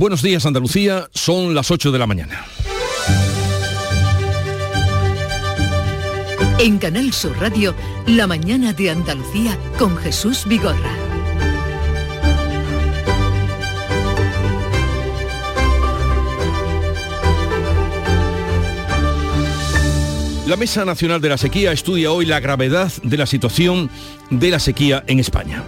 Buenos días Andalucía, son las 8 de la mañana. En Canal Sur Radio, La mañana de Andalucía con Jesús Vigorra. La Mesa Nacional de la Sequía estudia hoy la gravedad de la situación de la sequía en España.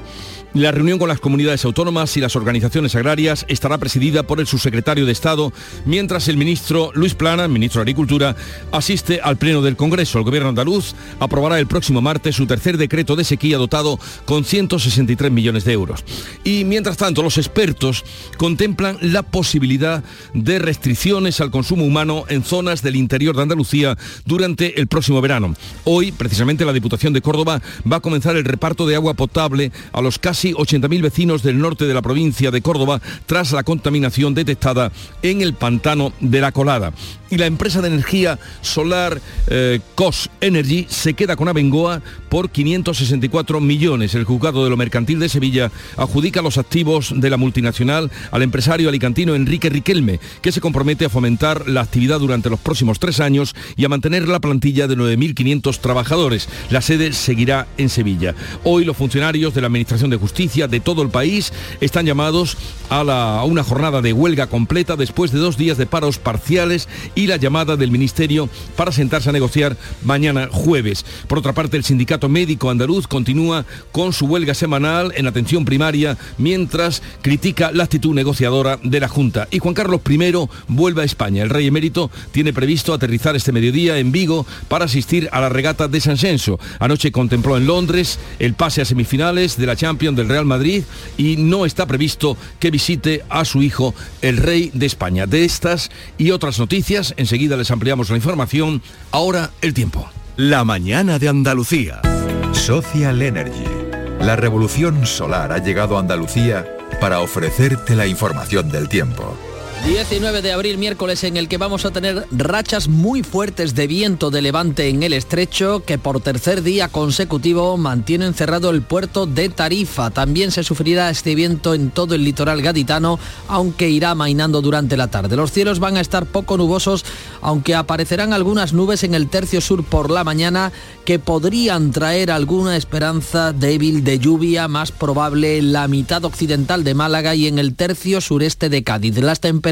La reunión con las comunidades autónomas y las organizaciones agrarias estará presidida por el subsecretario de Estado, mientras el ministro Luis Plana, ministro de Agricultura, asiste al Pleno del Congreso. El Gobierno andaluz aprobará el próximo martes su tercer decreto de sequía dotado con 163 millones de euros. Y mientras tanto, los expertos contemplan la posibilidad de restricciones al consumo humano en zonas del interior de Andalucía durante el próximo verano. Hoy, precisamente, la Diputación de Córdoba va a comenzar el reparto de agua potable a los casi 80.000 vecinos del norte de la provincia de Córdoba tras la contaminación detectada en el pantano de la Colada y la empresa de energía solar eh, COS Energy se queda con Abengoa por 564 millones. El juzgado de lo mercantil de Sevilla adjudica los activos de la multinacional al empresario alicantino Enrique Riquelme, que se compromete a fomentar la actividad durante los próximos tres años y a mantener la plantilla de 9.500 trabajadores. La sede seguirá en Sevilla. Hoy los funcionarios de la Administración de Justicia de todo el país están llamados a, la, a una jornada de huelga completa después de dos días de paros parciales y la llamada del Ministerio para sentarse a negociar mañana jueves. Por otra parte, el Sindicato Médico Andaluz continúa con su huelga semanal en atención primaria mientras critica la actitud negociadora de la Junta. Y Juan Carlos I vuelve a España. El rey emérito tiene previsto aterrizar este mediodía en Vigo para asistir a la regata de San Senso. Anoche contempló en Londres el pase a semifinales de la Champions del Real Madrid y no está previsto que visite a su hijo, el rey de España. De estas y otras noticias enseguida les ampliamos la información. Ahora el tiempo. La mañana de Andalucía. Social Energy. La revolución solar ha llegado a Andalucía para ofrecerte la información del tiempo. 19 de abril, miércoles, en el que vamos a tener rachas muy fuertes de viento de levante en el estrecho que por tercer día consecutivo mantienen cerrado el puerto de Tarifa. También se sufrirá este viento en todo el litoral gaditano, aunque irá mainando durante la tarde. Los cielos van a estar poco nubosos, aunque aparecerán algunas nubes en el tercio sur por la mañana que podrían traer alguna esperanza débil de lluvia, más probable en la mitad occidental de Málaga y en el tercio sureste de Cádiz. Las temperaturas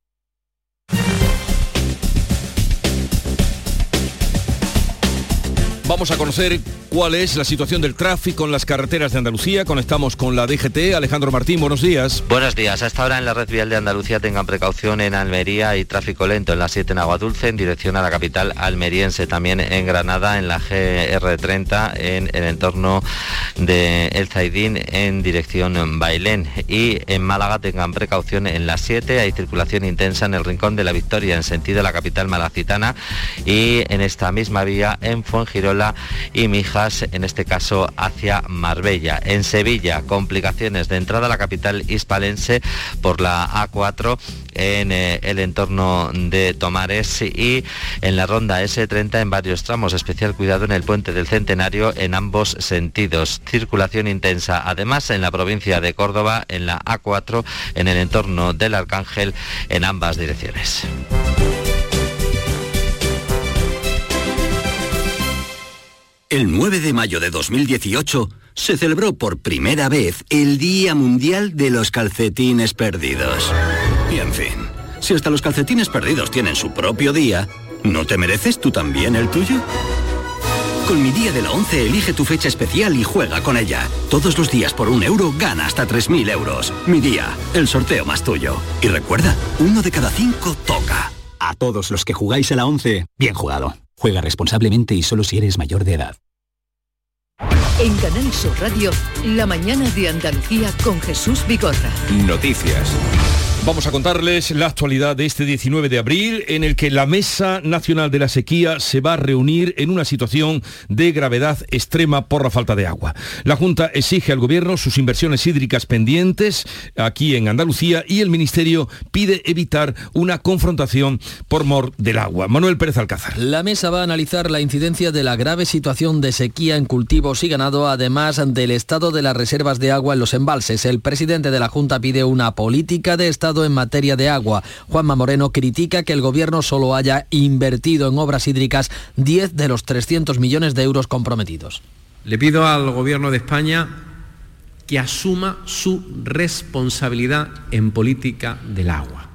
Vamos a conocer cuál es la situación del tráfico en las carreteras de Andalucía. Conectamos con la DGT. Alejandro Martín, buenos días. Buenos días. Hasta ahora en la red vial de Andalucía tengan precaución en Almería y tráfico lento en la 7 en Agua Dulce en dirección a la capital almeriense. También en Granada en la GR30 en el entorno de El Zaidín en dirección Bailén. Y en Málaga tengan precaución en la 7. Hay circulación intensa en el Rincón de la Victoria en sentido de la capital malacitana y en esta misma vía en Fuengirola y En este caso hacia Marbella. En Sevilla, complicaciones de entrada a la capital hispalense por la A4 en eh, el entorno de Tomares y en la ronda S30 en varios tramos. Especial cuidado en el puente del Centenario en ambos sentidos. Circulación intensa además en la provincia de Córdoba en la A4 en el entorno del Arcángel en ambas direcciones. El 9 de mayo de 2018 se celebró por primera vez el Día Mundial de los Calcetines Perdidos. Y en fin, si hasta los calcetines perdidos tienen su propio día, ¿no te mereces tú también el tuyo? Con mi día de la 11 elige tu fecha especial y juega con ella. Todos los días por un euro gana hasta 3.000 euros. Mi día, el sorteo más tuyo. Y recuerda, uno de cada cinco toca. A todos los que jugáis a la 11, bien jugado. Juega responsablemente y solo si eres mayor de edad. En Canal Sur Radio, la mañana de Andalucía con Jesús Vigorra. Noticias. Vamos a contarles la actualidad de este 19 de abril en el que la Mesa Nacional de la Sequía se va a reunir en una situación de gravedad extrema por la falta de agua. La Junta exige al Gobierno sus inversiones hídricas pendientes aquí en Andalucía y el Ministerio pide evitar una confrontación por mor del agua. Manuel Pérez Alcázar. La mesa va a analizar la incidencia de la grave situación de sequía en cultivos y ganado, además del estado de las reservas de agua en los embalses. El presidente de la Junta pide una política de Estado en materia de agua. Juanma Moreno critica que el gobierno solo haya invertido en obras hídricas 10 de los 300 millones de euros comprometidos. Le pido al gobierno de España que asuma su responsabilidad en política del agua,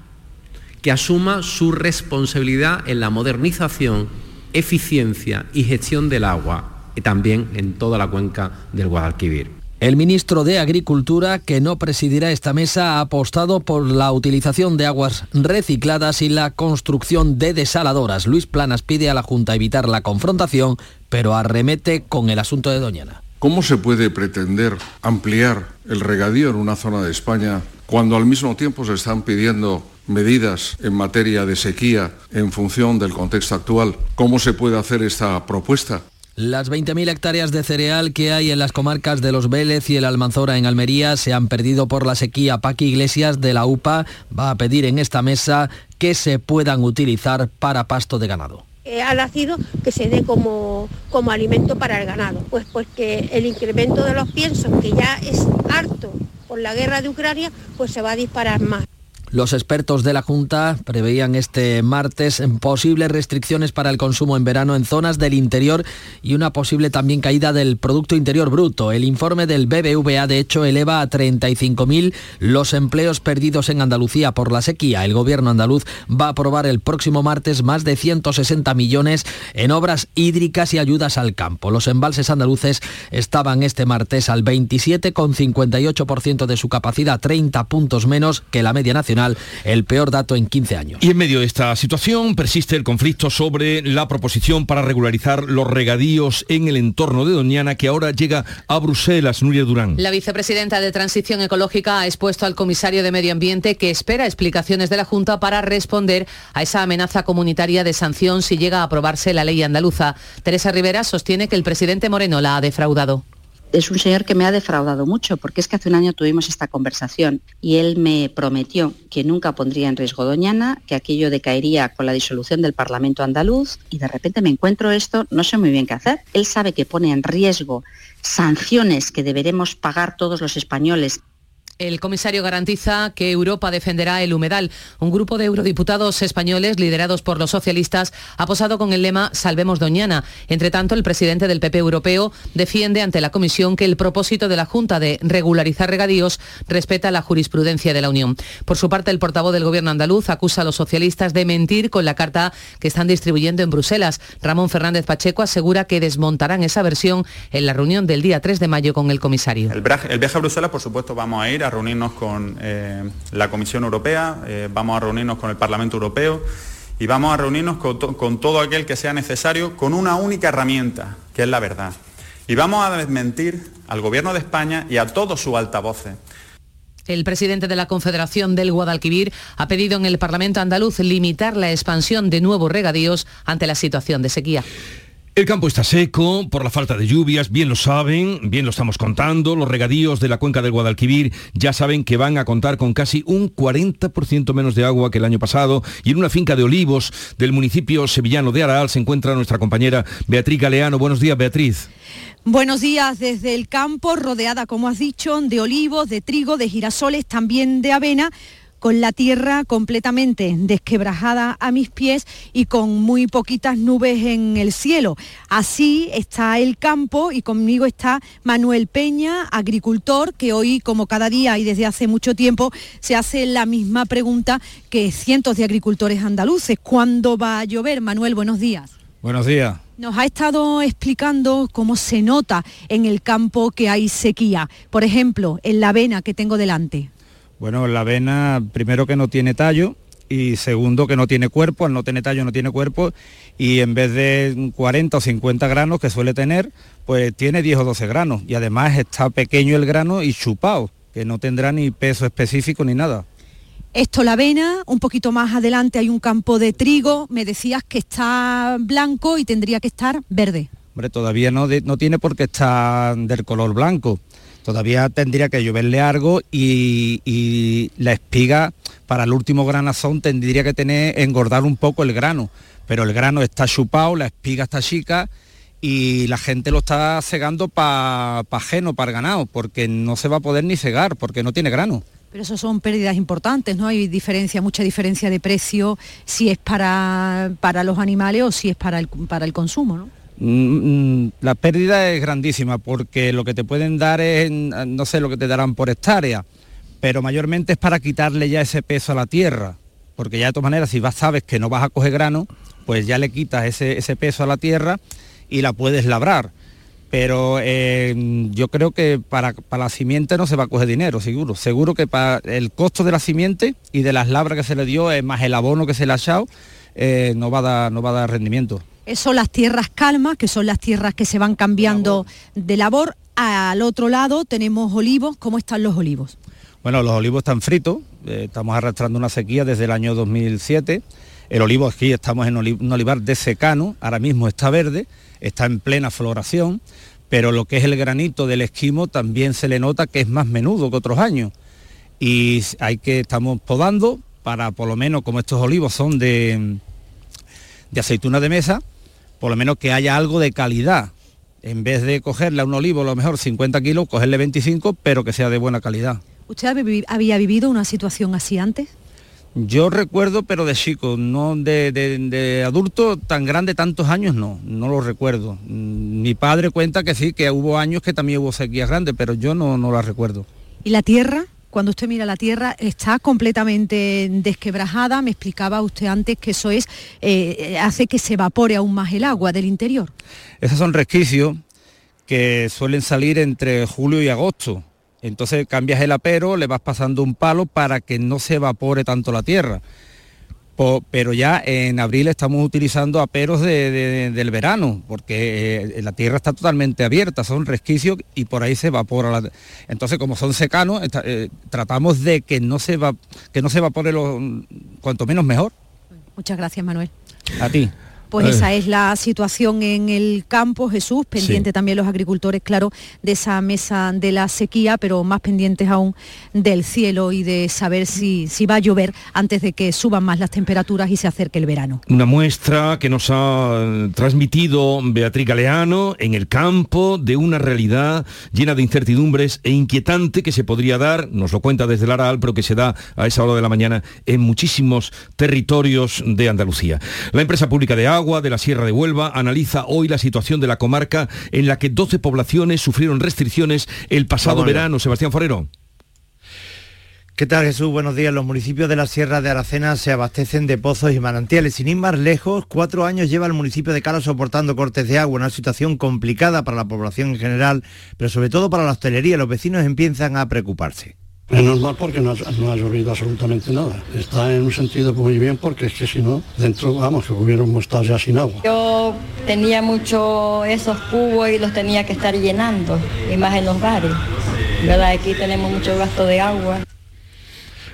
que asuma su responsabilidad en la modernización, eficiencia y gestión del agua y también en toda la cuenca del Guadalquivir. El ministro de Agricultura, que no presidirá esta mesa, ha apostado por la utilización de aguas recicladas y la construcción de desaladoras. Luis Planas pide a la Junta evitar la confrontación, pero arremete con el asunto de Doñana. ¿Cómo se puede pretender ampliar el regadío en una zona de España cuando al mismo tiempo se están pidiendo medidas en materia de sequía en función del contexto actual? ¿Cómo se puede hacer esta propuesta? Las 20.000 hectáreas de cereal que hay en las comarcas de Los Vélez y el Almanzora en Almería se han perdido por la sequía. Paqui Iglesias de la UPA va a pedir en esta mesa que se puedan utilizar para pasto de ganado. Eh, ha nacido que se dé como, como alimento para el ganado, pues porque el incremento de los piensos, que ya es harto por la guerra de Ucrania, pues se va a disparar más. Los expertos de la Junta preveían este martes posibles restricciones para el consumo en verano en zonas del interior y una posible también caída del Producto Interior Bruto. El informe del BBVA, de hecho, eleva a 35.000 los empleos perdidos en Andalucía por la sequía. El gobierno andaluz va a aprobar el próximo martes más de 160 millones en obras hídricas y ayudas al campo. Los embalses andaluces estaban este martes al 27,58% de su capacidad, 30 puntos menos que la media nacional el peor dato en 15 años. Y en medio de esta situación persiste el conflicto sobre la proposición para regularizar los regadíos en el entorno de Doñana que ahora llega a Bruselas, Nuria Durán. La vicepresidenta de Transición Ecológica ha expuesto al comisario de Medio Ambiente que espera explicaciones de la Junta para responder a esa amenaza comunitaria de sanción si llega a aprobarse la ley andaluza. Teresa Rivera sostiene que el presidente Moreno la ha defraudado es un señor que me ha defraudado mucho, porque es que hace un año tuvimos esta conversación y él me prometió que nunca pondría en riesgo Doñana, que aquello decaería con la disolución del Parlamento andaluz y de repente me encuentro esto, no sé muy bien qué hacer. Él sabe que pone en riesgo sanciones que deberemos pagar todos los españoles el comisario garantiza que Europa defenderá el humedal. Un grupo de eurodiputados españoles, liderados por los socialistas, ha posado con el lema Salvemos Doñana. Entre tanto, el presidente del PP europeo defiende ante la Comisión que el propósito de la Junta de regularizar regadíos respeta la jurisprudencia de la Unión. Por su parte, el portavoz del Gobierno andaluz acusa a los socialistas de mentir con la carta que están distribuyendo en Bruselas. Ramón Fernández Pacheco asegura que desmontarán esa versión en la reunión del día 3 de mayo con el comisario. El viaje a Bruselas, por supuesto, vamos a ir a reunirnos con eh, la Comisión Europea, eh, vamos a reunirnos con el Parlamento Europeo y vamos a reunirnos con todo aquel que sea necesario con una única herramienta, que es la verdad. Y vamos a desmentir al Gobierno de España y a todos sus altavoces. El presidente de la Confederación del Guadalquivir ha pedido en el Parlamento andaluz limitar la expansión de nuevos regadíos ante la situación de sequía. El campo está seco por la falta de lluvias, bien lo saben, bien lo estamos contando. Los regadíos de la cuenca del Guadalquivir ya saben que van a contar con casi un 40% menos de agua que el año pasado. Y en una finca de olivos del municipio sevillano de Araal se encuentra nuestra compañera Beatriz Galeano. Buenos días, Beatriz. Buenos días desde el campo, rodeada, como has dicho, de olivos, de trigo, de girasoles, también de avena con la tierra completamente desquebrajada a mis pies y con muy poquitas nubes en el cielo. Así está el campo y conmigo está Manuel Peña, agricultor, que hoy, como cada día y desde hace mucho tiempo, se hace la misma pregunta que cientos de agricultores andaluces. ¿Cuándo va a llover? Manuel, buenos días. Buenos días. Nos ha estado explicando cómo se nota en el campo que hay sequía. Por ejemplo, en la avena que tengo delante. Bueno, la avena, primero que no tiene tallo y segundo que no tiene cuerpo, al no tener tallo no tiene cuerpo y en vez de 40 o 50 granos que suele tener, pues tiene 10 o 12 granos y además está pequeño el grano y chupado, que no tendrá ni peso específico ni nada. Esto la avena, un poquito más adelante hay un campo de trigo, me decías que está blanco y tendría que estar verde. Hombre, todavía no, no tiene por qué estar del color blanco. Todavía tendría que lloverle algo y, la espiga para el último granazón tendría que tener engordar un poco el grano. Pero el grano está chupado, la espiga está chica y la gente lo está cegando para pa ajeno, para ganado, porque no se va a poder ni cegar, porque no tiene grano. Pero eso son pérdidas importantes, ¿no? Hay diferencia, mucha diferencia de precio si es para, para los animales o si es para el, para el consumo, ¿no? Mm, mm, la pérdida es grandísima porque lo que te pueden dar es, no sé lo que te darán por hectárea, pero mayormente es para quitarle ya ese peso a la tierra, porque ya de todas maneras si vas, sabes que no vas a coger grano, pues ya le quitas ese, ese peso a la tierra y la puedes labrar. Pero eh, yo creo que para, para, la simiente no se va a coger dinero, seguro. Seguro que para el costo de la simiente y de las labras que se le dio, más el abono que se le ha echado, eh, no, va a dar, no va a dar rendimiento. Son las tierras calmas, que son las tierras que se van cambiando de labor. Al otro lado tenemos olivos. ¿Cómo están los olivos? Bueno, los olivos están fritos. Eh, estamos arrastrando una sequía desde el año 2007. El olivo aquí estamos en un olivar de secano. Ahora mismo está verde, está en plena floración. Pero lo que es el granito del esquimo también se le nota que es más menudo que otros años. Y hay que, estamos podando para por lo menos, como estos olivos son de, de aceituna de mesa, por lo menos que haya algo de calidad. En vez de cogerle a un olivo a lo mejor 50 kilos, cogerle 25, pero que sea de buena calidad. ¿Usted había vivido una situación así antes? Yo recuerdo, pero de chico, no de, de, adulto tan grande, tantos años, no, no lo recuerdo. Mi padre cuenta que sí, que hubo años que también hubo sequías grandes, pero yo no, no la recuerdo. ¿Y la tierra? Cuando usted mira la tierra está completamente desquebrajada. Me explicaba usted antes que eso es eh, hace que se evapore aún más el agua del interior. Esos son resquicios que suelen salir entre julio y agosto. Entonces cambias el apero, le vas pasando un palo para que no se evapore tanto la tierra pero ya en abril estamos utilizando aperos del verano, porque eh, la tierra está totalmente abierta, son resquicios y por ahí se evapora. entonces, como son secanos, eh, tratamos de que no se va, que no se evapore lo, cuanto menos mejor. Muchas gracias, Manuel. A ti. Pues esa es la situación en el campo, Jesús, pendiente también los agricultores, claro, de esa mesa de la sequía, pero más pendientes aún del cielo y de saber si, si va a llover antes de que suban más las temperaturas y se acerque el verano. Una muestra que nos ha transmitido Beatriz Galeano en el campo de una realidad llena de incertidumbres e inquietante que se podría dar, nos lo cuenta desde el Aral, pero que se da a esa hora de la mañana en muchísimos territorios de Andalucía. La empresa pública de Agua de la Sierra de Huelva analiza hoy la situación de la comarca en la que 12 poblaciones sufrieron restricciones el pasado verano. Sebastián Forero. ¿Qué tal Jesús? Buenos días. Los municipios de la Sierra de Aracena se abastecen de pozos y manantiales. Sin ir más lejos, cuatro años lleva el municipio de Cala soportando cortes de agua, una situación complicada para la población en general, pero sobre todo para la hostelería. Los vecinos empiezan a preocuparse. Menos mal porque no ha, no ha, llovido absolutamente nada. Está en un sentido muy bien porque es que si no, dentro, vamos, que hubiéramos estado ya sin agua. Yo tenía mucho esos cubos y los tenía que estar llenando, y más en los bares. ¿Verdad? Aquí tenemos mucho gasto de agua.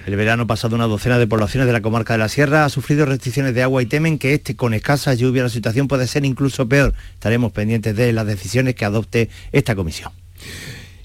El verano pasado una docena de poblaciones de la comarca de la Sierra ha sufrido restricciones de agua y temen que este con escasa lluvia la situación puede ser incluso peor. Estaremos pendientes de las decisiones que adopte esta comisión.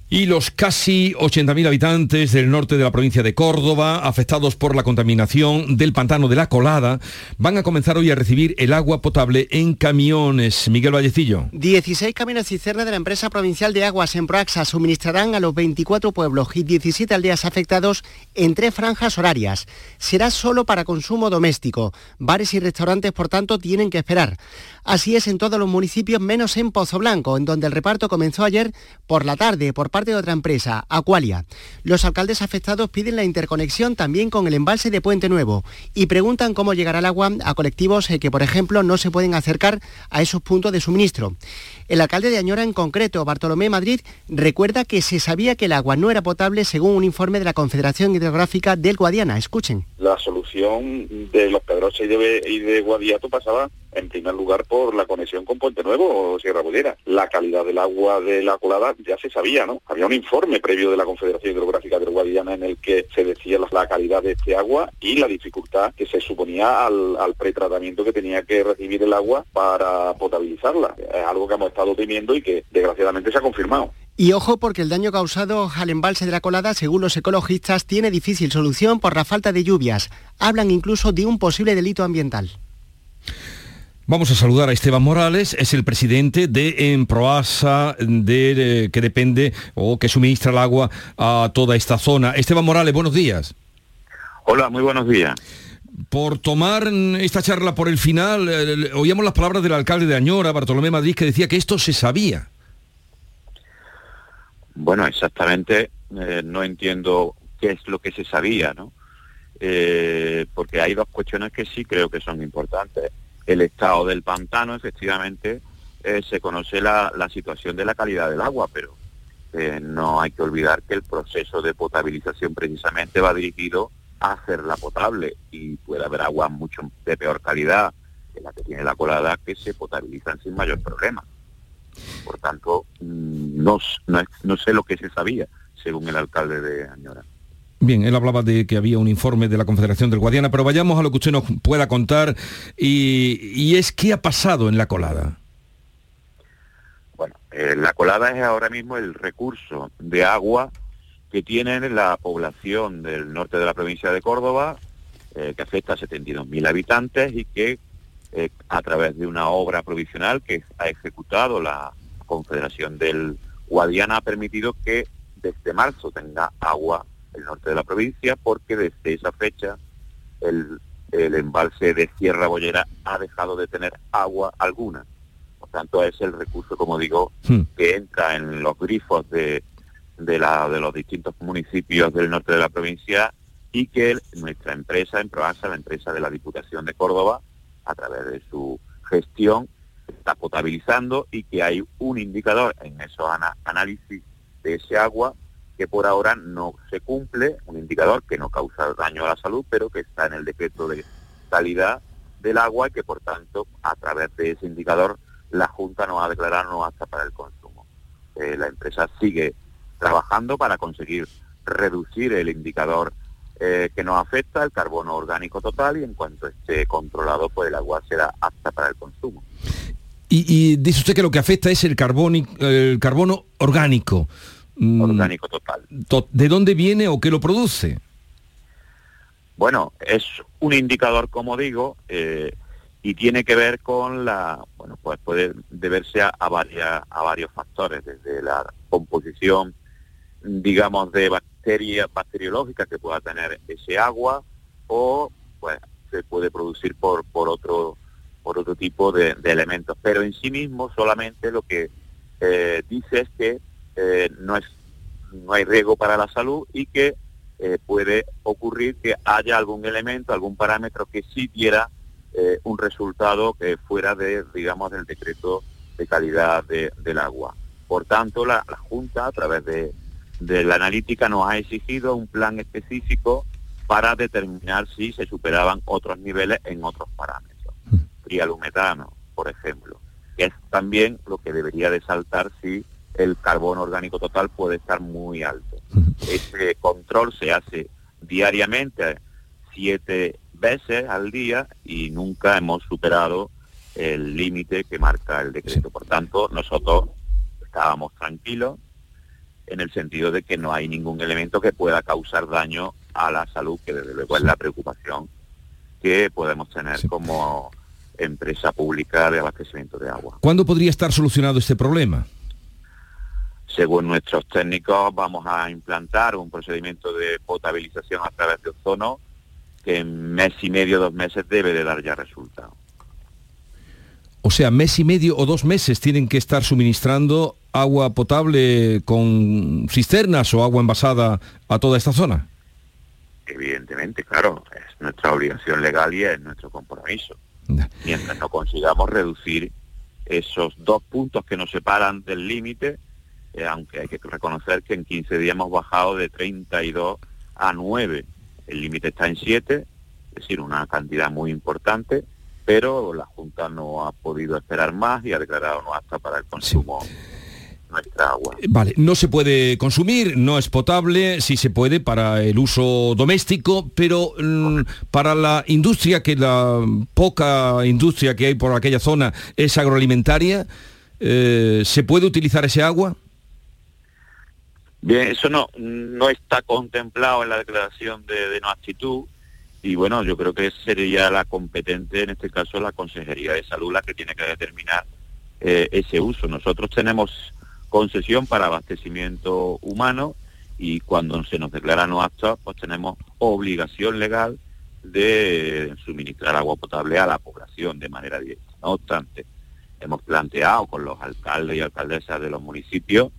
Y los casi 80.000 habitantes del norte de la provincia de Córdoba, afectados por la contaminación del pantano de la Colada, van a comenzar hoy a recibir el agua potable en camiones. Miguel Vallecillo. 16 camiones cisterna de la empresa provincial de aguas en Proaxa suministrarán a los 24 pueblos y 17 aldeas afectados en tres franjas horarias. Será solo para consumo doméstico. Bares y restaurantes, por tanto, tienen que esperar. Así es en todos los municipios, menos en Pozo Blanco, en donde el reparto comenzó ayer por la tarde por de otra empresa, Aqualia. Los alcaldes afectados piden la interconexión también con el embalse de Puente Nuevo y preguntan cómo llegará el agua a colectivos eh, que, por ejemplo, no se pueden acercar a esos puntos de suministro. El alcalde de Añora en concreto, Bartolomé Madrid, recuerda que se sabía que el agua no era potable según un informe de la Confederación Hidrográfica del Guadiana. Escuchen. La solución de los Pedroches y de, y de Guadiato pasaba en primer lugar por la conexión con Puente Nuevo o Sierra Bolera. La calidad del agua de la colada ya se sabía, ¿no? Había un informe previo de la Confederación Hidrográfica del Guadiana en el que se decía la, calidad de este agua y la dificultad que se suponía al, al pretratamiento que tenía que recibir el agua para potabilizarla. Es algo que hemos estado temiendo y que desgraciadamente se ha confirmado. Y ojo porque el daño causado al embalse de la colada, según los ecologistas, tiene difícil solución por la falta de lluvias. Hablan incluso de un posible delito ambiental. Vamos a saludar a Esteban Morales, es el presidente de Emproasa, de, eh, que depende o que suministra el agua a toda esta zona. Esteban Morales, buenos días. Hola, muy buenos días. Por tomar esta charla por el final, eh, oíamos las palabras del alcalde de Añora, Bartolomé Madrid, que decía que esto se sabía. Bueno, exactamente eh, no entiendo qué es lo que se sabía, ¿no? Porque hay dos cuestiones que sí creo que son importantes. El estado del pantano, efectivamente, eh, se conoce la, situación de la calidad del agua, pero no hay que olvidar que el proceso de potabilización precisamente va dirigido a hacerla potable y puede haber agua mucho de peor calidad que la que tiene la colada que se potabilizan sin mayor problema. Por tanto, mm, no, no, sé lo que se sabía, según el alcalde de Añora. Bien, él hablaba de que había un informe de la Confederación del Guadiana, pero vayamos a lo que usted nos pueda contar y, es qué ha pasado en la colada. Bueno, eh, la colada es ahora mismo el recurso de agua que tiene la población del norte de la provincia de Córdoba, eh, que afecta a 72.000 habitantes y que eh, a través de una obra provisional que ha ejecutado la Confederación del Guadiana ha permitido que desde marzo tenga agua el norte de la provincia porque desde esa fecha el, embalse de Sierra Bollera ha dejado de tener agua alguna. Por tanto, es el recurso, como digo, hmm. que entra en los grifos de, de, la, de los distintos municipios del norte de la provincia y que nuestra empresa, en Proasa, la empresa de la Diputación de Córdoba, a través de su gestión está potabilizando y que hay un indicador en esos análisis de ese agua que por ahora no se cumple, un indicador que no causa daño a la salud, pero que está en el decreto de calidad del agua y que por tanto a través de ese indicador la Junta nos ha declarado no apta para el consumo. Eh, la empresa sigue trabajando para conseguir reducir el indicador eh, que nos afecta el carbono orgánico total y en cuanto esté controlado, pues el agua será apta para el consumo. Y, dice usted que lo que afecta es el, el carbono orgánico. Mm, orgánico total. ¿De dónde viene o qué lo produce? Bueno, es un indicador, como digo, eh, y tiene que ver con la, bueno, pues puede deberse a, a, a varios factores, desde la composición, digamos, de bacteriológica que pueda tener ese agua o pues se puede producir por, por otro por otro tipo de, elementos. Pero en sí mismo solamente lo que eh, dice es que eh, no es no hay riesgo para la salud y que eh, puede ocurrir que haya algún elemento, algún parámetro que sí diera un resultado que fuera de, digamos, del decreto de calidad del agua. Por tanto, la Junta, a través de, de la analítica nos ha exigido un plan específico para determinar si se superaban otros niveles en otros parámetros. Trialumetano, por ejemplo, que es también lo que debería de saltar si el carbono orgánico total puede estar muy alto. Ese control se hace diariamente, siete veces al día, y nunca hemos superado el límite que marca el decreto. Por tanto, nosotros estábamos tranquilos, en el sentido de que no hay ningún elemento que pueda causar daño a la salud, que desde luego es la preocupación que podemos tener como empresa pública de abastecimiento de agua. ¿Cuándo podría estar solucionado este problema? Según nuestros técnicos, vamos a implantar un procedimiento de potabilización a través de ozono que en mes y medio, dos meses debe de dar ya resultado. O sea, mes y medio o dos meses tienen que estar suministrando agua potable con cisternas o agua envasada a toda esta zona? Evidentemente, claro, es nuestra obligación legal y es nuestro compromiso. Mientras no consigamos reducir esos dos puntos que nos separan del límite, eh, aunque hay que reconocer que en 15 días hemos bajado de 32 a 9. El límite está en 7, es decir, una cantidad muy importante, pero la Junta no ha podido esperar más y ha declarado no apta para el consumo. Nuestra agua. Vale, no se puede consumir, no es potable, sí se puede para el uso doméstico, pero mm, para la industria, que la poca industria que hay por aquella zona es agroalimentaria, eh, ¿se puede utilizar ese agua? Bien, eso no, no está contemplado en la declaración de, no actitud y bueno, yo creo que sería la competente, en este caso la Consejería de Salud, la que tiene que determinar eh, ese uso. Nosotros tenemos concesión para abastecimiento humano y cuando se nos declara no apto, pues tenemos obligación legal de suministrar agua potable a la población de manera directa. No obstante, hemos planteado con los alcaldes y alcaldesas de los municipios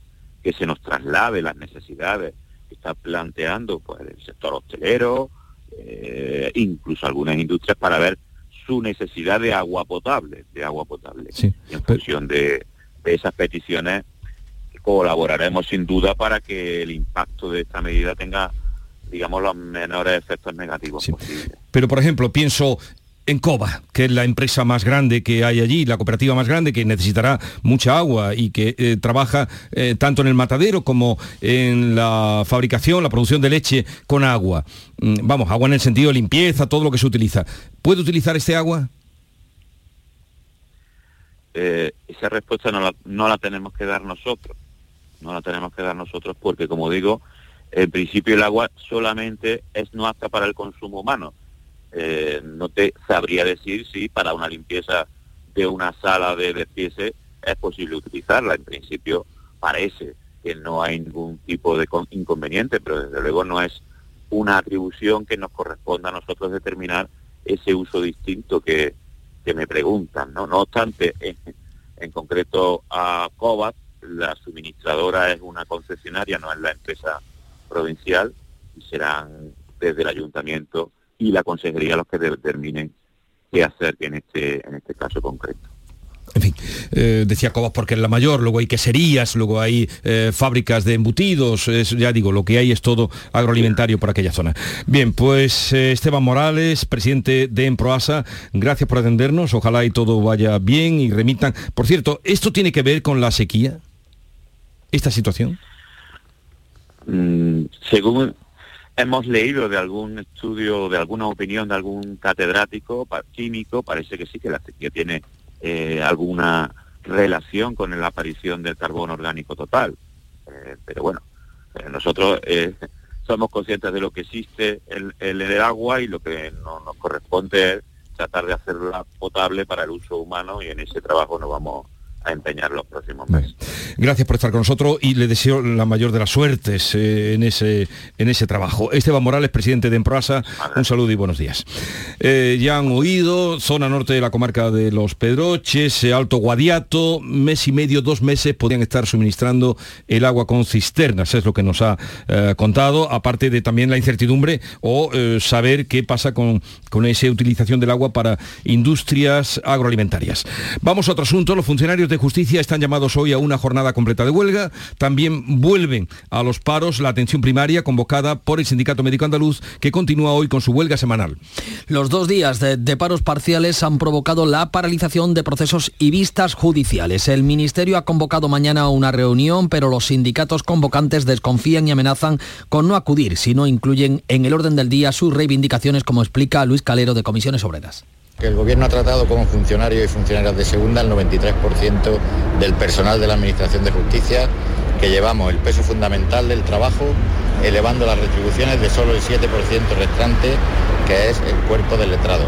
que se nos traslade las necesidades que está planteando pues el sector hostelero, eh, incluso algunas industrias para ver su necesidad de agua potable, de agua potable. Y en función de, de esas peticiones colaboraremos sin duda para que el impacto de esta medida tenga digamos los menores efectos negativos posibles. Pero por ejemplo, pienso en Coba, que es la empresa más grande que hay allí, la cooperativa más grande que necesitará mucha agua y que eh, trabaja eh, tanto en el matadero como en la fabricación, la producción de leche con agua. Mm, vamos, agua en el sentido de limpieza, todo lo que se utiliza. ¿Puede utilizar este agua? Eh, esa respuesta no la, no la tenemos que dar nosotros. No la tenemos que dar nosotros porque, como digo, en principio el agua solamente es no apta para el consumo humano eh, no te sabría decir si para una limpieza de una sala de despiece es posible utilizarla. En principio parece que no hay ningún tipo de inconveniente, pero desde luego no es una atribución que nos corresponda a nosotros determinar ese uso distinto que, me preguntan. No, no obstante, en, concreto a COVAT, la suministradora es una concesionaria, no es la empresa provincial, y serán desde el ayuntamiento y la consejería los que determinen qué hacer en este, en este caso concreto. En fin, eh, decía Cobas porque es la mayor, luego hay queserías, luego hay eh, fábricas de embutidos, ya digo, lo que hay es todo agroalimentario por aquella zona. Bien, pues eh, Esteban Morales, presidente de Emproasa, gracias por atendernos, ojalá y todo vaya bien y remitan. Por cierto, ¿esto tiene que ver con la sequía? ¿Esta situación? Mm, según hemos leído de algún estudio, de alguna opinión de algún catedrático químico, parece que sí que la sequía tiene eh, alguna relación con la aparición del carbono orgánico total. Eh, pero bueno, eh, nosotros somos conscientes de lo que existe en, el agua y lo que nos corresponde es tratar de hacerla potable para el uso humano y en ese trabajo nos vamos a empeñar los próximos meses. Gracias por estar con nosotros y le deseo la mayor de las suertes eh, en, ese, en ese trabajo. Esteban Morales, presidente de Emproasa, un saludo y buenos días. Eh, ya han oído, zona norte de la comarca de Los Pedroches, eh, Alto Guadiato, mes y medio, dos meses podrían estar suministrando el agua con cisternas, es lo que nos ha contado, aparte de también la incertidumbre o saber qué pasa con, con esa utilización del agua para industrias agroalimentarias. Vamos a otro asunto, los funcionarios de justicia están llamados hoy a una jornada completa de huelga. También vuelven a los paros la atención primaria convocada por el Sindicato Médico Andaluz, que continúa hoy con su huelga semanal. Los dos días de, de paros parciales han provocado la paralización de procesos y vistas judiciales. El Ministerio ha convocado mañana una reunión, pero los sindicatos convocantes desconfían y amenazan con no acudir si no incluyen en el orden del día sus reivindicaciones, como explica Luis Calero de Comisiones Obreras el Gobierno ha tratado como funcionarios y funcionarias de segunda el 93% del personal de la Administración de Justicia, que llevamos el peso fundamental del trabajo, elevando las retribuciones de solo el 7% restante, que es el cuerpo del letrado.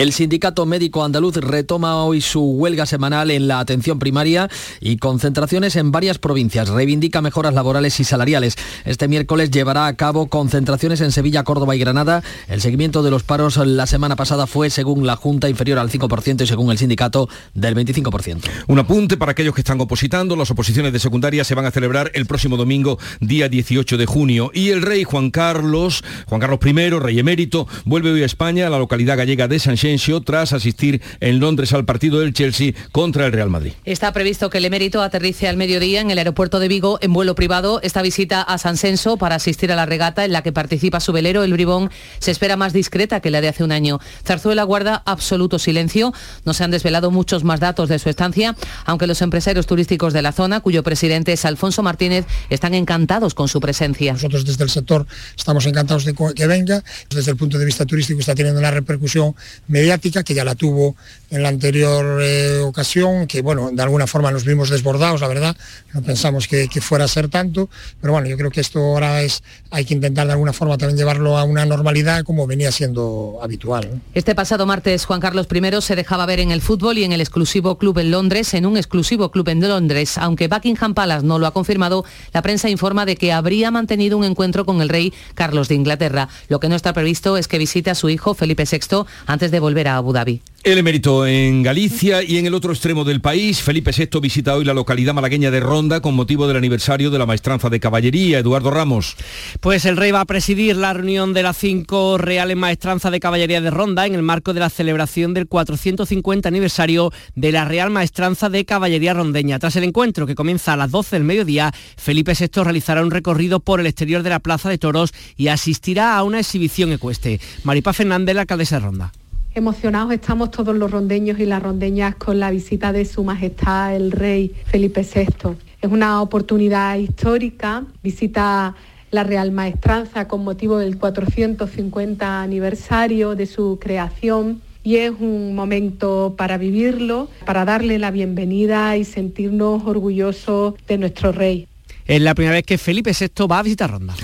El sindicato médico andaluz retoma hoy su huelga semanal en la atención primaria y concentraciones en varias provincias. Reivindica mejoras laborales y salariales. Este miércoles llevará a cabo concentraciones en Sevilla, Córdoba y Granada. El seguimiento de los paros la semana pasada fue, según la Junta, inferior al 5% y según el sindicato, del 25%. Un apunte para aquellos que están opositando. Las oposiciones de secundaria se van a celebrar el próximo domingo, día 18 de junio. Y el rey Juan Carlos, Juan Carlos I, rey emérito, vuelve hoy a España, a la localidad gallega de San Asensio tras asistir en Londres al partido del Chelsea contra el Real Madrid. Está previsto que el emérito aterrice al mediodía en el aeropuerto de Vigo en vuelo privado. Esta visita a San Senso para asistir a la regata en la que participa su velero, el Bribón, se espera más discreta que la de hace un año. Zarzuela guarda absoluto silencio. No se han desvelado muchos más datos de su estancia, aunque los empresarios turísticos de la zona, cuyo presidente es Alfonso Martínez, están encantados con su presencia. Nosotros desde el sector estamos encantados de que venga. Desde el punto de vista turístico está teniendo una repercusión mediática que ya la tuvo en la anterior eh, ocasión, que bueno, de alguna forma nos vimos desbordados, la verdad, no pensamos que, que, fuera a ser tanto, pero bueno, yo creo que esto ahora es, hay que intentar de alguna forma también llevarlo a una normalidad como venía siendo habitual. ¿no? Este pasado martes Juan Carlos I se dejaba ver en el fútbol y en el exclusivo club en Londres, en un exclusivo club en Londres, aunque Buckingham Palace no lo ha confirmado, la prensa informa de que habría mantenido un encuentro con el rey Carlos de Inglaterra. Lo que no está previsto es que visite a su hijo Felipe VI antes de volver a Abu Dhabi. El emérito en Galicia y en el otro extremo del país, Felipe VI visita hoy la localidad malagueña de Ronda con motivo del aniversario de la maestranza de caballería. Eduardo Ramos. Pues el rey va a presidir la reunión de las cinco reales maestranzas de caballería de Ronda en el marco de la celebración del 450 aniversario de la Real Maestranza de Caballería Rondeña. Tras el encuentro que comienza a las 12 del mediodía, Felipe VI realizará un recorrido por el exterior de la Plaza de Toros y asistirá a una exhibición ecuestre. Maripá Fernández, la alcaldesa de Ronda. Emocionados estamos todos los rondeños y las rondeñas con la visita de Su Majestad el Rey Felipe VI. Es una oportunidad histórica, visita la Real Maestranza con motivo del 450 aniversario de su creación y es un momento para vivirlo, para darle la bienvenida y sentirnos orgullosos de nuestro rey. Es la primera vez que Felipe VI va a visitar Ronda.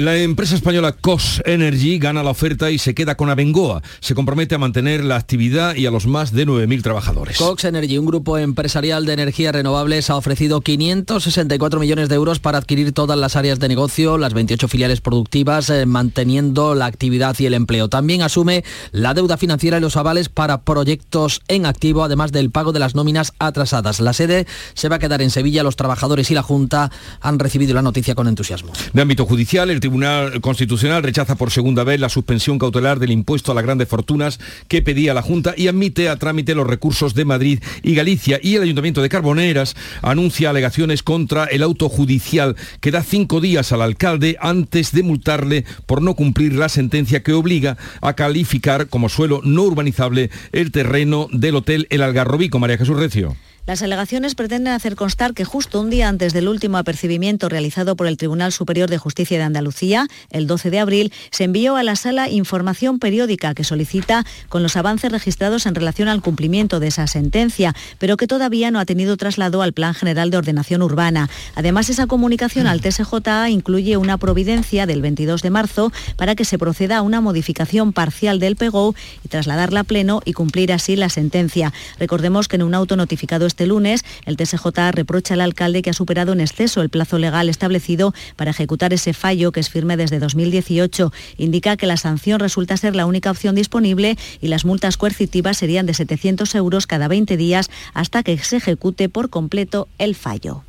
La empresa española COS Energy gana la oferta y se queda con Abengoa. Se compromete a mantener la actividad y a los más de 9.000 trabajadores. Cox Energy, un grupo empresarial de energías renovables, ha ofrecido 564 millones de euros para adquirir todas las áreas de negocio, las 28 filiales productivas, eh, manteniendo la actividad y el empleo. También asume la deuda financiera y los avales para proyectos en activo, además del pago de las nóminas atrasadas. La sede se va a quedar en Sevilla. Los trabajadores y la Junta han recibido la noticia con entusiasmo. De ámbito judicial, el Tribunal Constitucional rechaza por segunda vez la suspensión cautelar del impuesto a las grandes fortunas que pedía la Junta y admite a trámite los recursos de Madrid y Galicia. Y el Ayuntamiento de Carboneras anuncia alegaciones contra el auto judicial que da cinco días al alcalde antes de multarle por no cumplir la sentencia que obliga a calificar como suelo no urbanizable el terreno del hotel El Algarrobico. María Jesús Recio. Las alegaciones pretenden hacer constar que justo un día antes del último apercibimiento realizado por el Tribunal Superior de Justicia de Andalucía, el 12 de abril, se envió a la sala información periódica que solicita con los avances registrados en relación al cumplimiento de esa sentencia, pero que todavía no ha tenido traslado al Plan General de Ordenación Urbana. Además, esa comunicación al TSJA incluye una providencia del 22 de marzo para que se proceda a una modificación parcial del PEGO y trasladarla a pleno y cumplir así la sentencia. Recordemos que en un auto notificado este lunes, el TSJ reprocha al alcalde que ha superado en exceso el plazo legal establecido para ejecutar ese fallo que es firme desde 2018. Indica que la sanción resulta ser la única opción disponible y las multas coercitivas serían de 700 euros cada 20 días hasta que se ejecute por completo el fallo.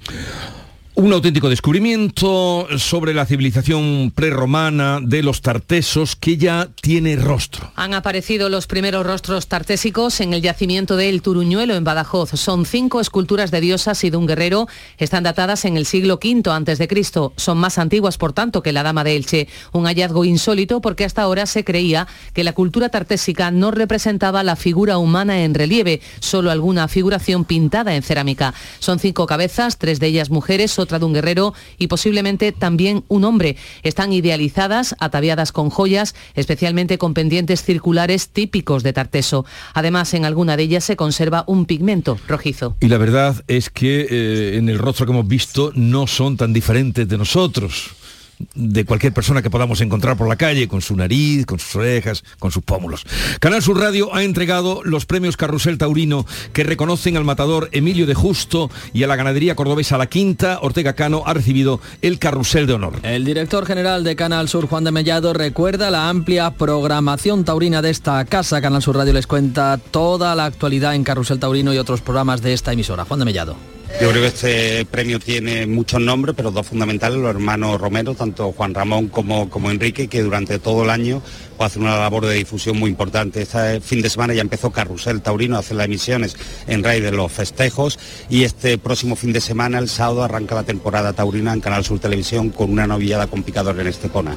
Un auténtico descubrimiento sobre la civilización prerromana de los tartesos que ya tiene rostro. Han aparecido los primeros rostros tartésicos en el yacimiento de El Turuñuelo en Badajoz. Son cinco esculturas de diosas y de un guerrero. Están datadas en el siglo V Cristo. Son más antiguas, por tanto, que la Dama de Elche. Un hallazgo insólito porque hasta ahora se creía que la cultura tartésica no representaba la figura humana en relieve, solo alguna figuración pintada en cerámica. Son cinco cabezas, tres de ellas mujeres, de un guerrero y posiblemente también un hombre. Están idealizadas, ataviadas con joyas, especialmente con pendientes circulares típicos de Tarteso. Además, en alguna de ellas se conserva un pigmento rojizo. Y la verdad es que eh, en el rostro que hemos visto no son tan diferentes de nosotros de cualquier persona que podamos encontrar por la calle, con su nariz, con sus orejas, con sus pómulos. Canal Sur Radio ha entregado los premios Carrusel Taurino que reconocen al matador Emilio de Justo y a la ganadería cordobesa La Quinta. Ortega Cano ha recibido el Carrusel de Honor. El director general de Canal Sur, Juan de Mellado, recuerda la amplia programación taurina de esta casa. Canal Sur Radio les cuenta toda la actualidad en Carrusel Taurino y otros programas de esta emisora. Juan de Mellado. Yo creo que este premio tiene muchos nombres, pero dos fundamentales, los hermanos Romero, tanto Juan Ramón como, como Enrique, que durante todo el año pues, hacen una labor de difusión muy importante. Este fin de semana ya empezó Carrusel Taurino a hacer las emisiones en raíz de los festejos y este próximo fin de semana, el sábado, arranca la temporada taurina en Canal Sur Televisión con una novillada con picador en Estepona.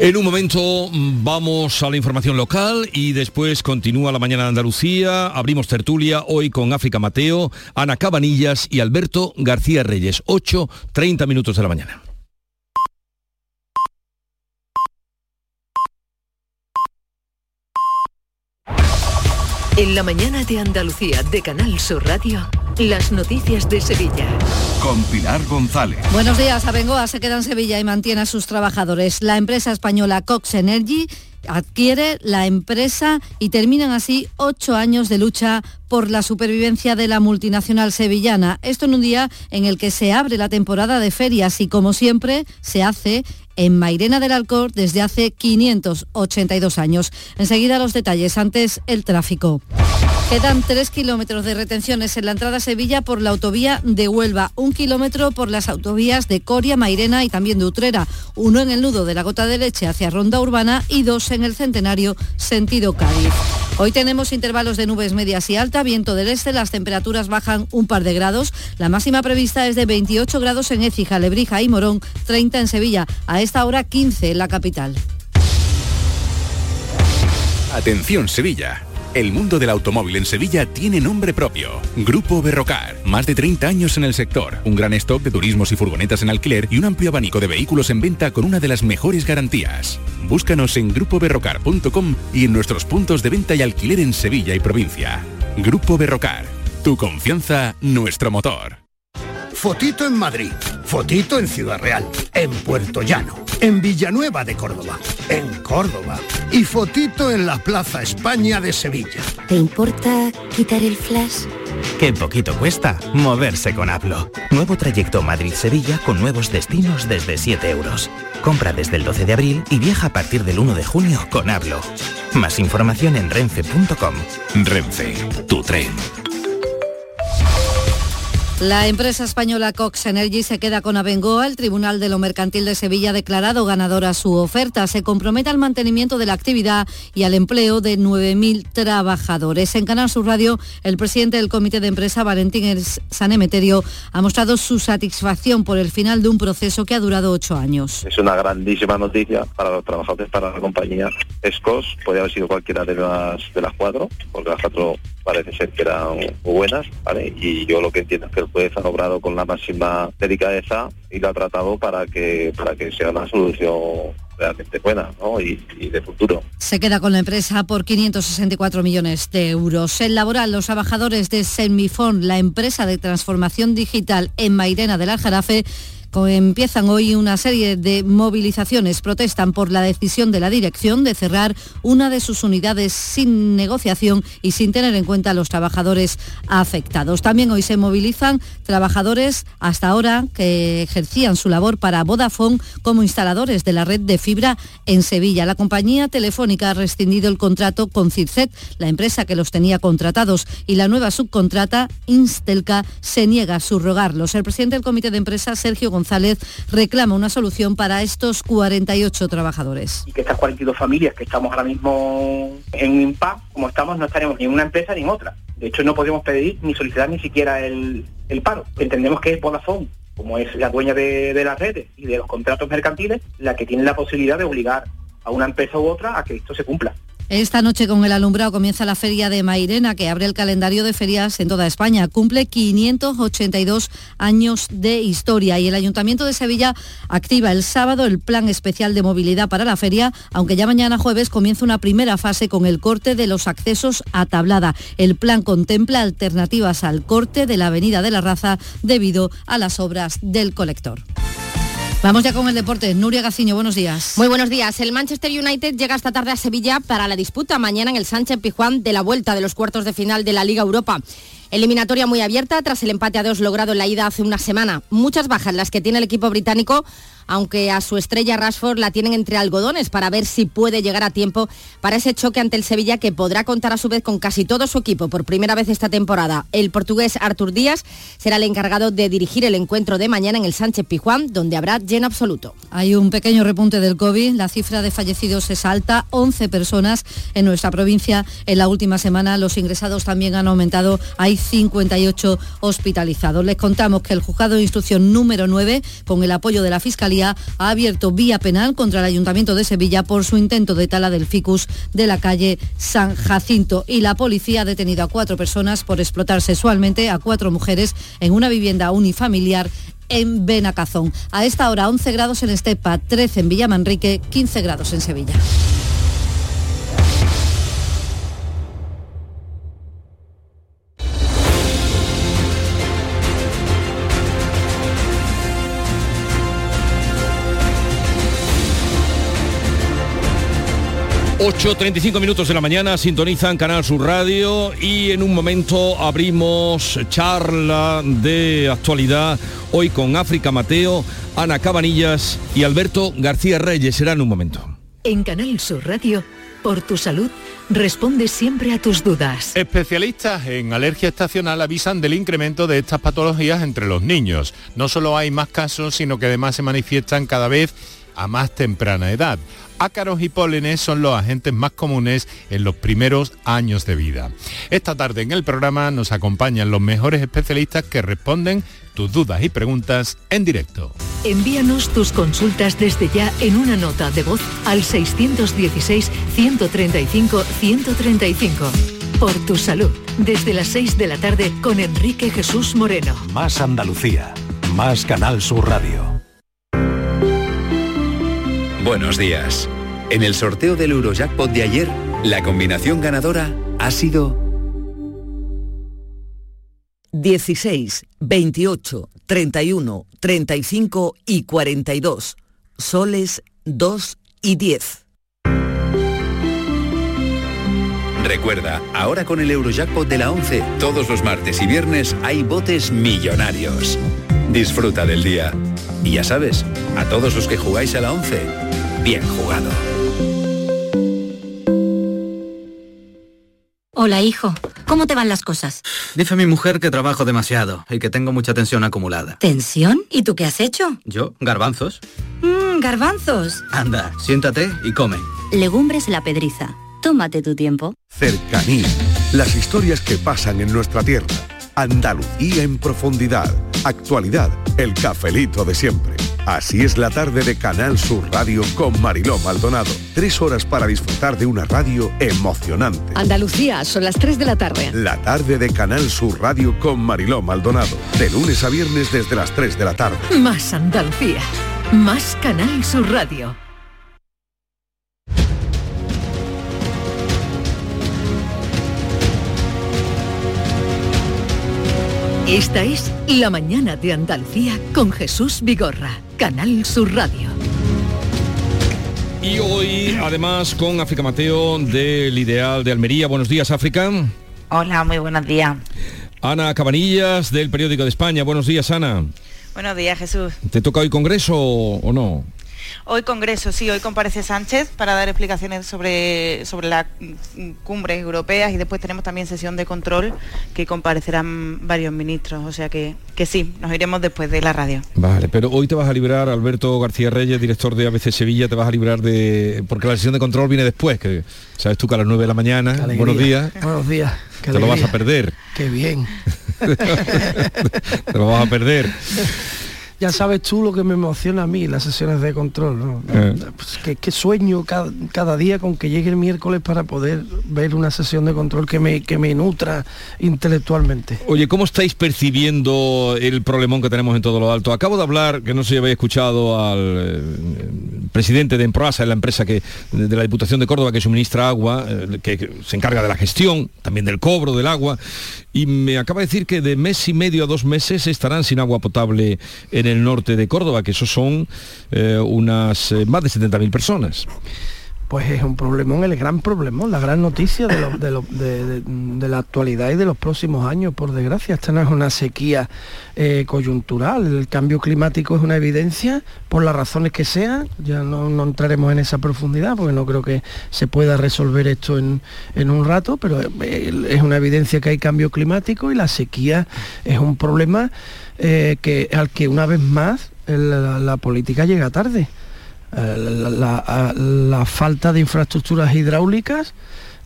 En un momento mm, vamos a la información local y después continúa la mañana de Andalucía. Abrimos tertulia hoy con África Mateo, Ana Cabanillas y Alberto García Reyes. 8, 30 minutos de la mañana. En la mañana de Andalucía de Canal Sur Radio, las noticias de Sevilla. Con Pilar González. Buenos días, Abengoa se queda en Sevilla y mantiene a sus trabajadores. La empresa española Cox Energy adquiere la empresa y terminan así ocho años de lucha por la supervivencia de la multinacional sevillana. Esto en un día en el que se abre la temporada de ferias y como siempre se hace en Mairena del Alcor desde hace 582 años. Enseguida los detalles, antes el tráfico. Quedan tres kilómetros de retenciones en la entrada a Sevilla por la autovía de Huelva, un kilómetro por las autovías de Coria, Mairena y también de Utrera, uno en el nudo de la Gota de Leche hacia Ronda Urbana y dos en el Centenario sentido Cádiz. Hoy tenemos intervalos de nubes medias y alta, viento del este, las temperaturas bajan un par de grados. La máxima prevista es de 28 grados en Écija, Lebrija y Morón, 30 en Sevilla. A esta hora 15 en la capital. Atención Sevilla. El mundo del automóvil en Sevilla tiene nombre propio. Grupo Berrocar. Más de 30 años en el sector. Un gran stock de turismos y furgonetas en alquiler y un amplio abanico de vehículos en venta con una de las mejores garantías. Búscanos en grupoberrocar.com y en nuestros puntos de venta y alquiler en Sevilla y provincia. Grupo Berrocar. Tu confianza, nuestro motor. Fotito en Madrid, fotito en Ciudad Real, en Puerto Llano, en Villanueva de Córdoba, en Córdoba y fotito en la Plaza España de Sevilla. ¿Te importa quitar el flash? Qué poquito cuesta moverse con Hablo. Nuevo trayecto Madrid-Sevilla con nuevos destinos desde 7 euros. Compra desde el 12 de abril y viaja a partir del 1 de junio con Hablo. Más información en renfe.com. Renfe, tu tren. La empresa española Cox Energy se queda con Abengoa. El Tribunal de lo Mercantil de Sevilla ha declarado ganadora su oferta. Se compromete al mantenimiento de la actividad y al empleo de 9.000 trabajadores. En Canal Sur Radio, el presidente del Comité de Empresa, Valentín Sanemeterio, ha mostrado su satisfacción por el final de un proceso que ha durado ocho años. Es una grandísima noticia para los trabajadores, para la compañía Escos. Podría haber sido cualquiera de las, de las cuatro, porque las cuatro parece ser que eran buenas, ¿vale? Y yo lo que entiendo es que el juez ha obrado con la máxima delicadeza y lo ha tratado para que, para que sea una solución realmente buena ¿no? y, y, de futuro. Se queda con la empresa por 564 millones de euros. En laboral, los trabajadores de Semifon, la empresa de transformación digital en Mairena del Aljarafe, Empiezan hoy una serie de movilizaciones. Protestan por la decisión de la dirección de cerrar una de sus unidades sin negociación y sin tener en cuenta a los trabajadores afectados. También hoy se movilizan trabajadores hasta ahora que ejercían su labor para Vodafone como instaladores de la red de fibra en Sevilla. La compañía telefónica ha rescindido el contrato con Circet, la empresa que los tenía contratados, y la nueva subcontrata, Instelca, se niega a subrogarlos. El presidente del comité de empresa, Sergio González reclama una solución para estos 48 trabajadores. Y que estas 42 familias que estamos ahora mismo en un impasse, como estamos, no estaremos ni en una empresa ni en otra. De hecho, no podemos pedir ni solicitar ni siquiera el, el paro. Entendemos que es Vodafone, como es la dueña de las redes y de los contratos mercantiles, la que tiene la posibilidad de obligar a una empresa u otra a que esto se cumpla. Esta noche con el alumbrado comienza la Feria de Mairena, que abre el calendario de ferias en toda España. Cumple 582 años de historia y el Ayuntamiento de Sevilla activa el sábado el plan especial de movilidad para la feria, aunque ya mañana jueves comienza una primera fase con el corte de los accesos a Tablada. El plan contempla alternativas al corte de la Avenida de la Raza debido a las obras del colector. Vamos ya con el deporte. Nuria Gaciño, buenos días. Muy buenos días. El Manchester United llega esta tarde a Sevilla para la disputa mañana en el Sánchez Pijuán de la vuelta de los cuartos de final de la Liga Europa. Eliminatoria muy abierta tras el empate a dos logrado en la ida hace una semana. Muchas bajas las que tiene el equipo británico aunque a su estrella Rashford la tienen entre algodones para ver si puede llegar a tiempo para ese choque ante el Sevilla que podrá contar a su vez con casi todo su equipo por primera vez esta temporada. El portugués Artur Díaz será el encargado de dirigir el encuentro de mañana en el Sánchez Pijuán, donde habrá lleno absoluto. Hay un pequeño repunte del COVID, la cifra de fallecidos es alta, 11 personas en nuestra provincia en la última semana, los ingresados también han aumentado, hay 58 hospitalizados. Les contamos que el juzgado de instrucción número 9, con el apoyo de la Fiscalía, ha abierto vía penal contra el Ayuntamiento de Sevilla por su intento de tala del ficus de la calle San Jacinto. Y la policía ha detenido a cuatro personas por explotar sexualmente a cuatro mujeres en una vivienda unifamiliar en Benacazón. A esta hora 11 grados en Estepa, 13 en Villamanrique, 15 grados en Sevilla. 8.35 minutos de la mañana, sintonizan Canal Sur Radio y en un momento abrimos charla de actualidad hoy con África Mateo, Ana Cabanillas y Alberto García Reyes. Será en un momento. En Canal Sur Radio, por tu salud, responde siempre a tus dudas. Especialistas en alergia estacional avisan del incremento de estas patologías entre los niños. No solo hay más casos, sino que además se manifiestan cada vez a más temprana edad. Ácaros y pólenes son los agentes más comunes en los primeros años de vida. Esta tarde en el programa nos acompañan los mejores especialistas que responden tus dudas y preguntas en directo. Envíanos tus consultas desde ya en una nota de voz al 616-135-135. Por tu salud, desde las 6 de la tarde con Enrique Jesús Moreno. Más Andalucía, más Canal Sur Radio. Buenos días. En el sorteo del Eurojackpot de ayer, la combinación ganadora ha sido 16, 28, 31, 35 y 42. Soles 2 y 10. Recuerda, ahora con el Eurojackpot de la 11, todos los martes y viernes hay botes millonarios. Disfruta del día. Y ya sabes, a todos los que jugáis a la 11, bien jugado. Hola, hijo. ¿Cómo te van las cosas? Dice mi mujer que trabajo demasiado y que tengo mucha tensión acumulada. ¿Tensión? ¿Y tú qué has hecho? ¿Yo? Garbanzos. Mmm, garbanzos. Anda, siéntate y come. Legumbres la pedriza. Tómate tu tiempo. Cercanía. Las historias que pasan en nuestra tierra. Andalucía en profundidad. Actualidad. El cafelito de siempre. Así es la tarde de Canal Sur Radio con Mariló Maldonado. Tres horas para disfrutar de una radio emocionante. Andalucía, son las 3 de la tarde. La tarde de Canal Sur Radio con Mariló Maldonado. De lunes a viernes desde las 3 de la tarde. Más Andalucía, más Canal Sur Radio. Esta es La Mañana de Andalucía con Jesús Vigorra, Canal Sur Radio. Y hoy, además, con África Mateo del Ideal de Almería. Buenos días, África. Hola, muy buenos días. Ana Cabanillas del Periódico de España. Buenos días, Ana. Buenos días, Jesús. ¿Te toca hoy Congreso o no? Hoy Congreso, sí, hoy comparece Sánchez para dar explicaciones sobre, sobre las cumbres europeas y después tenemos también sesión de control que comparecerán varios ministros, o sea que, que sí, nos iremos después de la radio. Vale, pero hoy te vas a librar, Alberto García Reyes, director de ABC Sevilla, te vas a librar de... porque la sesión de control viene después, que sabes tú que a las 9 de la mañana, buenos días. Buenos días. Te lo vas a perder. Qué bien. te lo vas a perder ya sabes tú lo que me emociona a mí, las sesiones de control, ¿no? Eh. Pues que, sueño cada, día con que llegue el miércoles para poder ver una sesión de control que me, que me nutra intelectualmente. Oye, ¿cómo estáis percibiendo el problemón que tenemos en todo lo alto? Acabo de hablar, que no sé si habéis escuchado al eh, presidente de Emproasa, la empresa que, de la Diputación de Córdoba que suministra agua, eh, que se encarga de la gestión, también del cobro del agua, y me acaba de decir que de mes y medio a dos meses estarán sin agua potable en el norte de Córdoba, que eso son eh, unas eh, más de 70.000 personas. Pues es un problemón, el gran problemón, la gran noticia de, la actualidad y de los próximos años, por desgracia. Esta no es una sequía eh, coyuntural, el cambio climático es una evidencia, por las razones que sean, ya no, entraremos en esa profundidad, porque no creo que se pueda resolver esto en, un rato, pero eh, es una evidencia que hay cambio climático y la sequía es un problema eh, al que una vez más la política llega tarde. Eh, la, falta de infraestructuras hidráulicas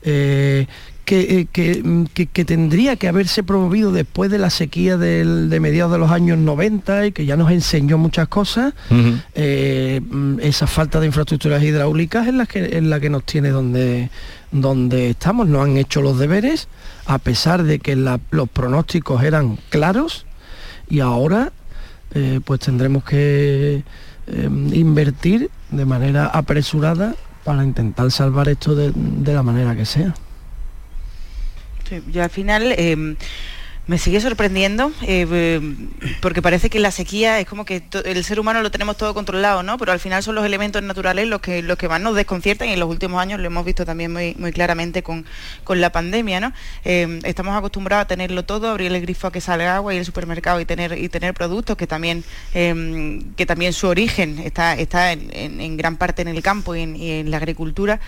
eh, eh, que, tendría que haberse promovido después de la sequía de mediados de los años 90 y que ya nos enseñó muchas cosas, mm, esa falta de infraestructuras hidráulicas es la que, la que nos tiene donde, donde estamos, no han hecho los deberes, a pesar de que los pronósticos eran claros y ahora pues tendremos que Em, invertir de manera apresurada para intentar salvar esto de, la manera que sea. Sí, al final... Em, me sigue sorprendiendo eh, porque parece que la sequía es como que el ser humano lo tenemos todo controlado, ¿no? Pero al final son los elementos naturales los que, los que más nos desconciertan y en los últimos años lo hemos visto también muy, muy claramente con, la pandemia, ¿no? Eh, estamos acostumbrados a tenerlo todo, abrir el grifo a que salga agua y el supermercado y tener, y tener productos que también, que también su origen está, está en, gran parte en el campo y en, la agricultura.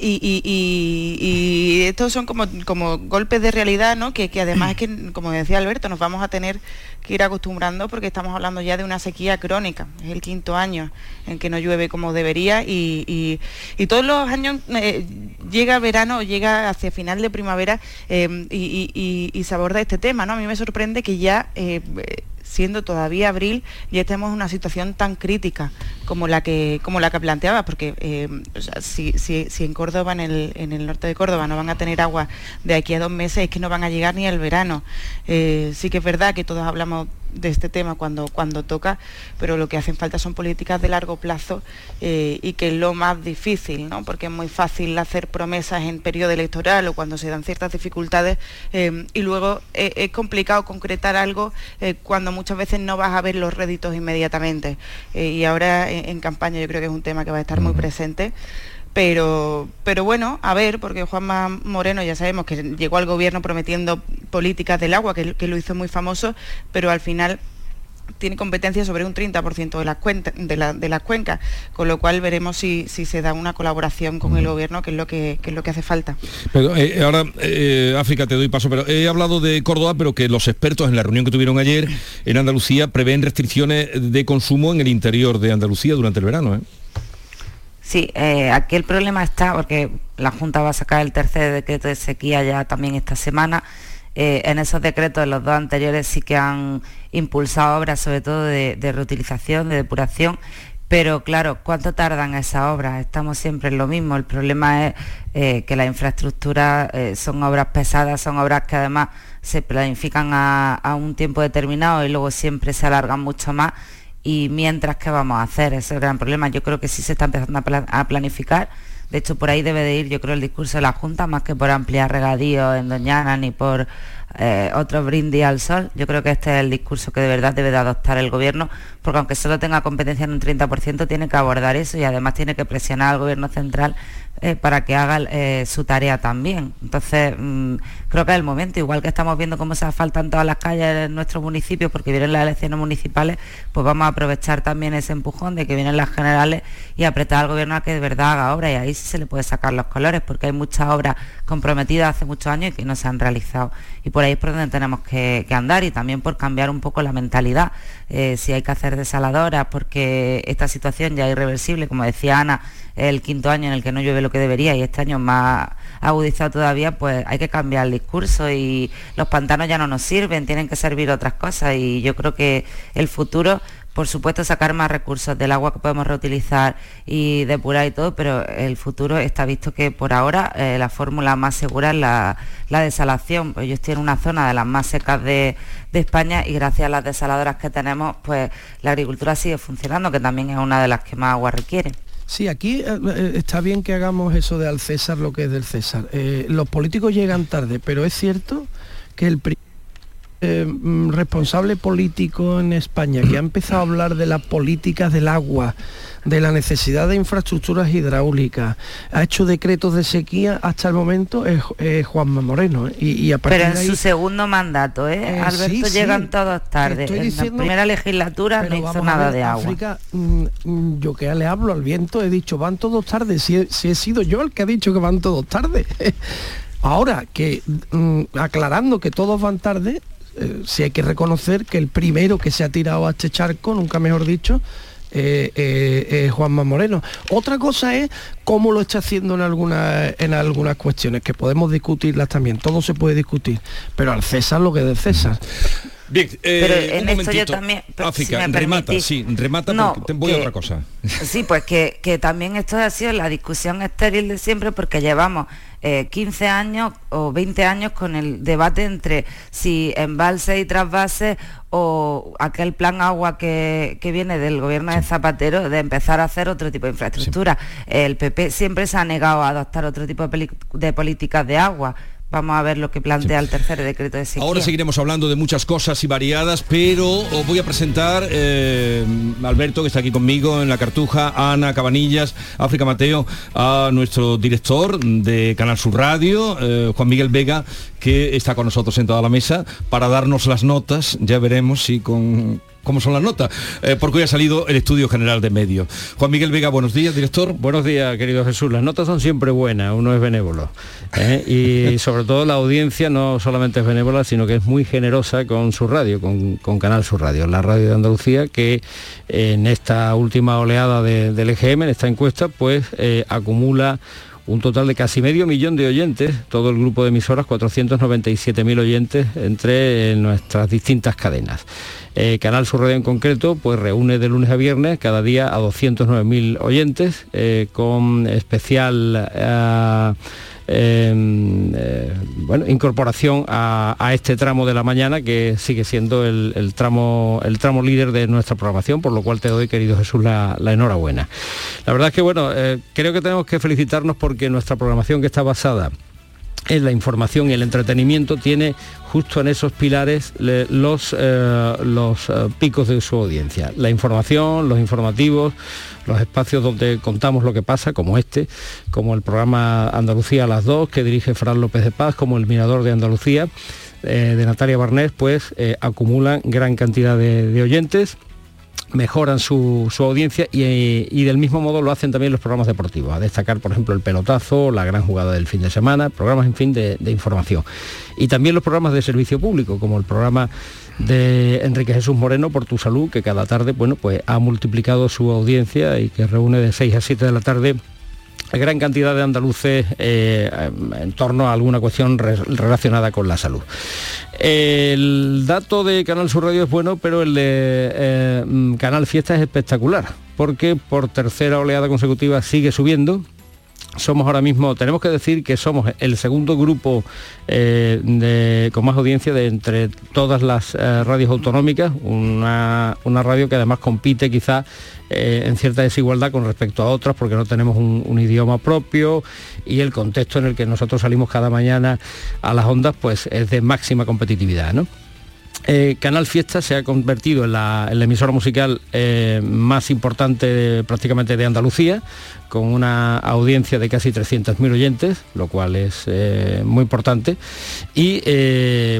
Y, estos son como, como golpes de realidad, ¿no? Que, además es que, como decía Alberto, nos vamos a tener que ir acostumbrando porque estamos hablando ya de una sequía crónica. Es el quinto año en que no llueve como debería y, todos los años eh, llega verano o llega hacia final de primavera eh, y, se aborda este tema, ¿no? A mí me sorprende que ya eh, siendo todavía abril, ya estemos en una situación tan crítica como la que, como la que planteaba, porque eh, si, en Córdoba, en el, en el, norte de Córdoba, no van a tener agua de aquí a dos meses, es que no van a llegar ni al verano. Eh, sí que es verdad que todos hablamos de este tema cuando, cuando toca, pero lo que hacen falta son políticas de largo plazo eh, y que es lo más difícil, ¿no? porque es muy fácil hacer promesas en periodo electoral o cuando se dan ciertas dificultades eh, y luego eh, es complicado concretar algo cuando muchas veces no vas a ver los réditos inmediatamente. y ahora en, campaña yo creo que es un tema que va a estar muy presente. Pero, pero bueno, a ver, porque Juanma Moreno ya sabemos que llegó al gobierno prometiendo políticas del agua, que, lo hizo muy famoso, pero al final tiene competencia sobre un 30% de las, de, las cuencas, con lo cual veremos si, se da una colaboración con el gobierno, que es lo que, es lo que hace falta. Pero, eh, ahora, eh, África, te doy paso, pero he hablado de Córdoba, pero que los expertos en la reunión que tuvieron ayer en Andalucía prevén restricciones de consumo en el interior de Andalucía durante el verano. ¿eh? Sí, eh, aquí el problema está porque la Junta va a sacar el tercer decreto de sequía ya también esta semana. Eh, en esos decretos, los dos anteriores sí que han impulsado obras, sobre todo de, reutilización, de depuración, pero claro, ¿cuánto tardan esas obras? Estamos siempre en lo mismo. El problema es eh, que las infraestructuras son obras pesadas, son obras que además se planifican a, un tiempo determinado y luego siempre se alargan mucho más y mientras, ¿qué vamos a hacer? Ese es el gran problema. Yo creo que sí se está empezando a planificar. De hecho, por ahí debe de ir, yo creo, el discurso de la Junta, más que por ampliar regadíos en Doñana ni por eh, otro brindis al sol. Yo creo que este es el discurso que de verdad debe de adoptar el Gobierno, porque aunque solo tenga competencia en un 30%, tiene que abordar eso y además tiene que presionar al Gobierno central eh, para que haga eh, su tarea también. Entonces, mm, creo que es el momento, igual que estamos viendo cómo se asfaltan todas las calles en nuestros municipios porque vienen las elecciones municipales, pues vamos a aprovechar también ese empujón de que vienen las generales y apretar al gobierno a que de verdad haga obra y ahí sí se le puede sacar los colores porque hay muchas obras comprometidas hace muchos años y que no se han realizado. Y por ahí es por donde tenemos que, andar y también por cambiar un poco la mentalidad. Eh, si hay que hacer desaladoras porque esta situación ya es irreversible, como decía Ana, el quinto año en el que no llueve lo que debería y este año más agudizado todavía, pues hay que cambiar el discurso y los pantanos ya no nos sirven, tienen que servir otras cosas y yo creo que el futuro por supuesto sacar más recursos del agua que podemos reutilizar y depurar y todo, pero el futuro está visto que por ahora eh, la fórmula más segura es la, desalación. Pues ellos tienen una zona de las más secas de, de, España y gracias a las desaladoras que tenemos, pues la agricultura sigue funcionando, que también es una de las que más agua requiere. Sí, aquí eh, eh, está bien que hagamos eso de al César lo que es del César. Eh, los políticos llegan tarde, pero es cierto que el eh, mm, responsable político en España que ha empezado a hablar de las políticas del agua, de la necesidad de infraestructuras hidráulicas, ha hecho decretos de sequía hasta el momento es, es Juanma Moreno. ¿eh? Y, y a partir Pero en de ahí- su segundo mandato, ¿eh? Eh, Alberto sí, sí. llegan todos tarde. Estoy En diciendo- la primera legislatura no hizo nada de agua. África, mm, mm, yo que le hablo al viento, he dicho, van todos tarde, si he, si he sido yo el que ha dicho que van todos tarde. Ahora, que aclarando que todos van tarde, eh, sí hay que reconocer que el primero que se ha tirado a este charco, nunca mejor dicho, eh, eh, Juanma Moreno. Otra cosa es cómo lo está haciendo en algunas en algunas cuestiones, que podemos discutirlas también, todo se puede discutir, pero al César lo que es de César. Bien, eh, Pero un en esto yo también- África, si remata, permitís. sí, remata No, porque voy a otra cosa. Sí, pues que, que también esto ha sido la discusión estéril de siempre porque llevamos eh, 15 años o 20 años con el debate entre si embalse y trasvase o aquel plan agua que, que viene del gobierno de Zapatero de empezar a hacer otro tipo de infraestructura. El PP siempre se ha negado a adoptar otro tipo de políticas de agua. Vamos a ver lo que plantea el tercer decreto de sequía. Ahora seguiremos hablando de muchas cosas y variadas, pero os voy a presentar eh, Alberto, que está aquí conmigo en la cartuja, a Ana Cabanillas, África Mateo, a nuestro director de Canal Sur Radio, eh, Juan Miguel Vega, que está con nosotros en toda la mesa para darnos las notas. Ya veremos si con cómo son las notas, eh, porque hoy ha salido el estudio general de medios. Juan Miguel Vega, buenos días, director. Buenos días, querido Jesús. Las notas son siempre buenas, uno es benévolo. ¿eh? Y sobre todo la audiencia no solamente es benévola, sino que es muy generosa con su radio, con, con Canal Sur Radio, la radio de Andalucía, que en esta última oleada de- del EGM, en esta encuesta, pues eh, acumula un total de casi medio millón de oyentes, todo el grupo de emisoras, 497.000 oyentes entre nuestras distintas cadenas. Eh, Canal Sur Radio en concreto, pues reúne de lunes a viernes cada día a 209.000 oyentes, eh, con especial eh, eh, eh, bueno, incorporación a, a este tramo de la mañana que sigue siendo el, el tramo, el tramo líder de nuestra programación, por lo cual te doy, querido Jesús, la, la enhorabuena. La verdad es que bueno, eh, creo que tenemos que felicitarnos porque nuestra programación que está basada en la información y el entretenimiento tiene justo en esos pilares los, eh, los eh, picos de su audiencia. La información, los informativos, los espacios donde contamos lo que pasa, como este, como el programa Andalucía a las dos, que dirige Fran López de Paz, como el Mirador de Andalucía, eh, de Natalia Barnés, pues acumulan gran cantidad de oyentes mejoran su, su audiencia y, y del mismo modo lo hacen también los programas deportivos. A destacar, por ejemplo, el pelotazo, la gran jugada del fin de semana, programas, en fin, de, de información. Y también los programas de servicio público, como el programa de Enrique Jesús Moreno por tu salud, que cada tarde, bueno, pues ha multiplicado su audiencia y que reúne de 6 a 7 de la tarde gran cantidad de andaluces eh, en torno a alguna cuestión re- relacionada con la salud. El dato de Canal Sur Radio es bueno, pero el de eh, mm, Canal Fiesta es espectacular, porque por tercera oleada consecutiva sigue subiendo. Somos ahora mismo, tenemos que decir que somos el segundo grupo eh, de- con más audiencia de entre todas las eh, radios autonómicas, una, una radio que además compite quizá eh, en cierta desigualdad con respecto a otras porque no tenemos un, un idioma propio y el contexto en el que nosotros salimos cada mañana a las ondas pues es de máxima competitividad. ¿no? Eh, Canal Fiesta se ha convertido en la, en la emisora musical eh, más importante de- prácticamente de Andalucía, con una audiencia de casi 300.000 oyentes, lo cual es eh, muy importante. Y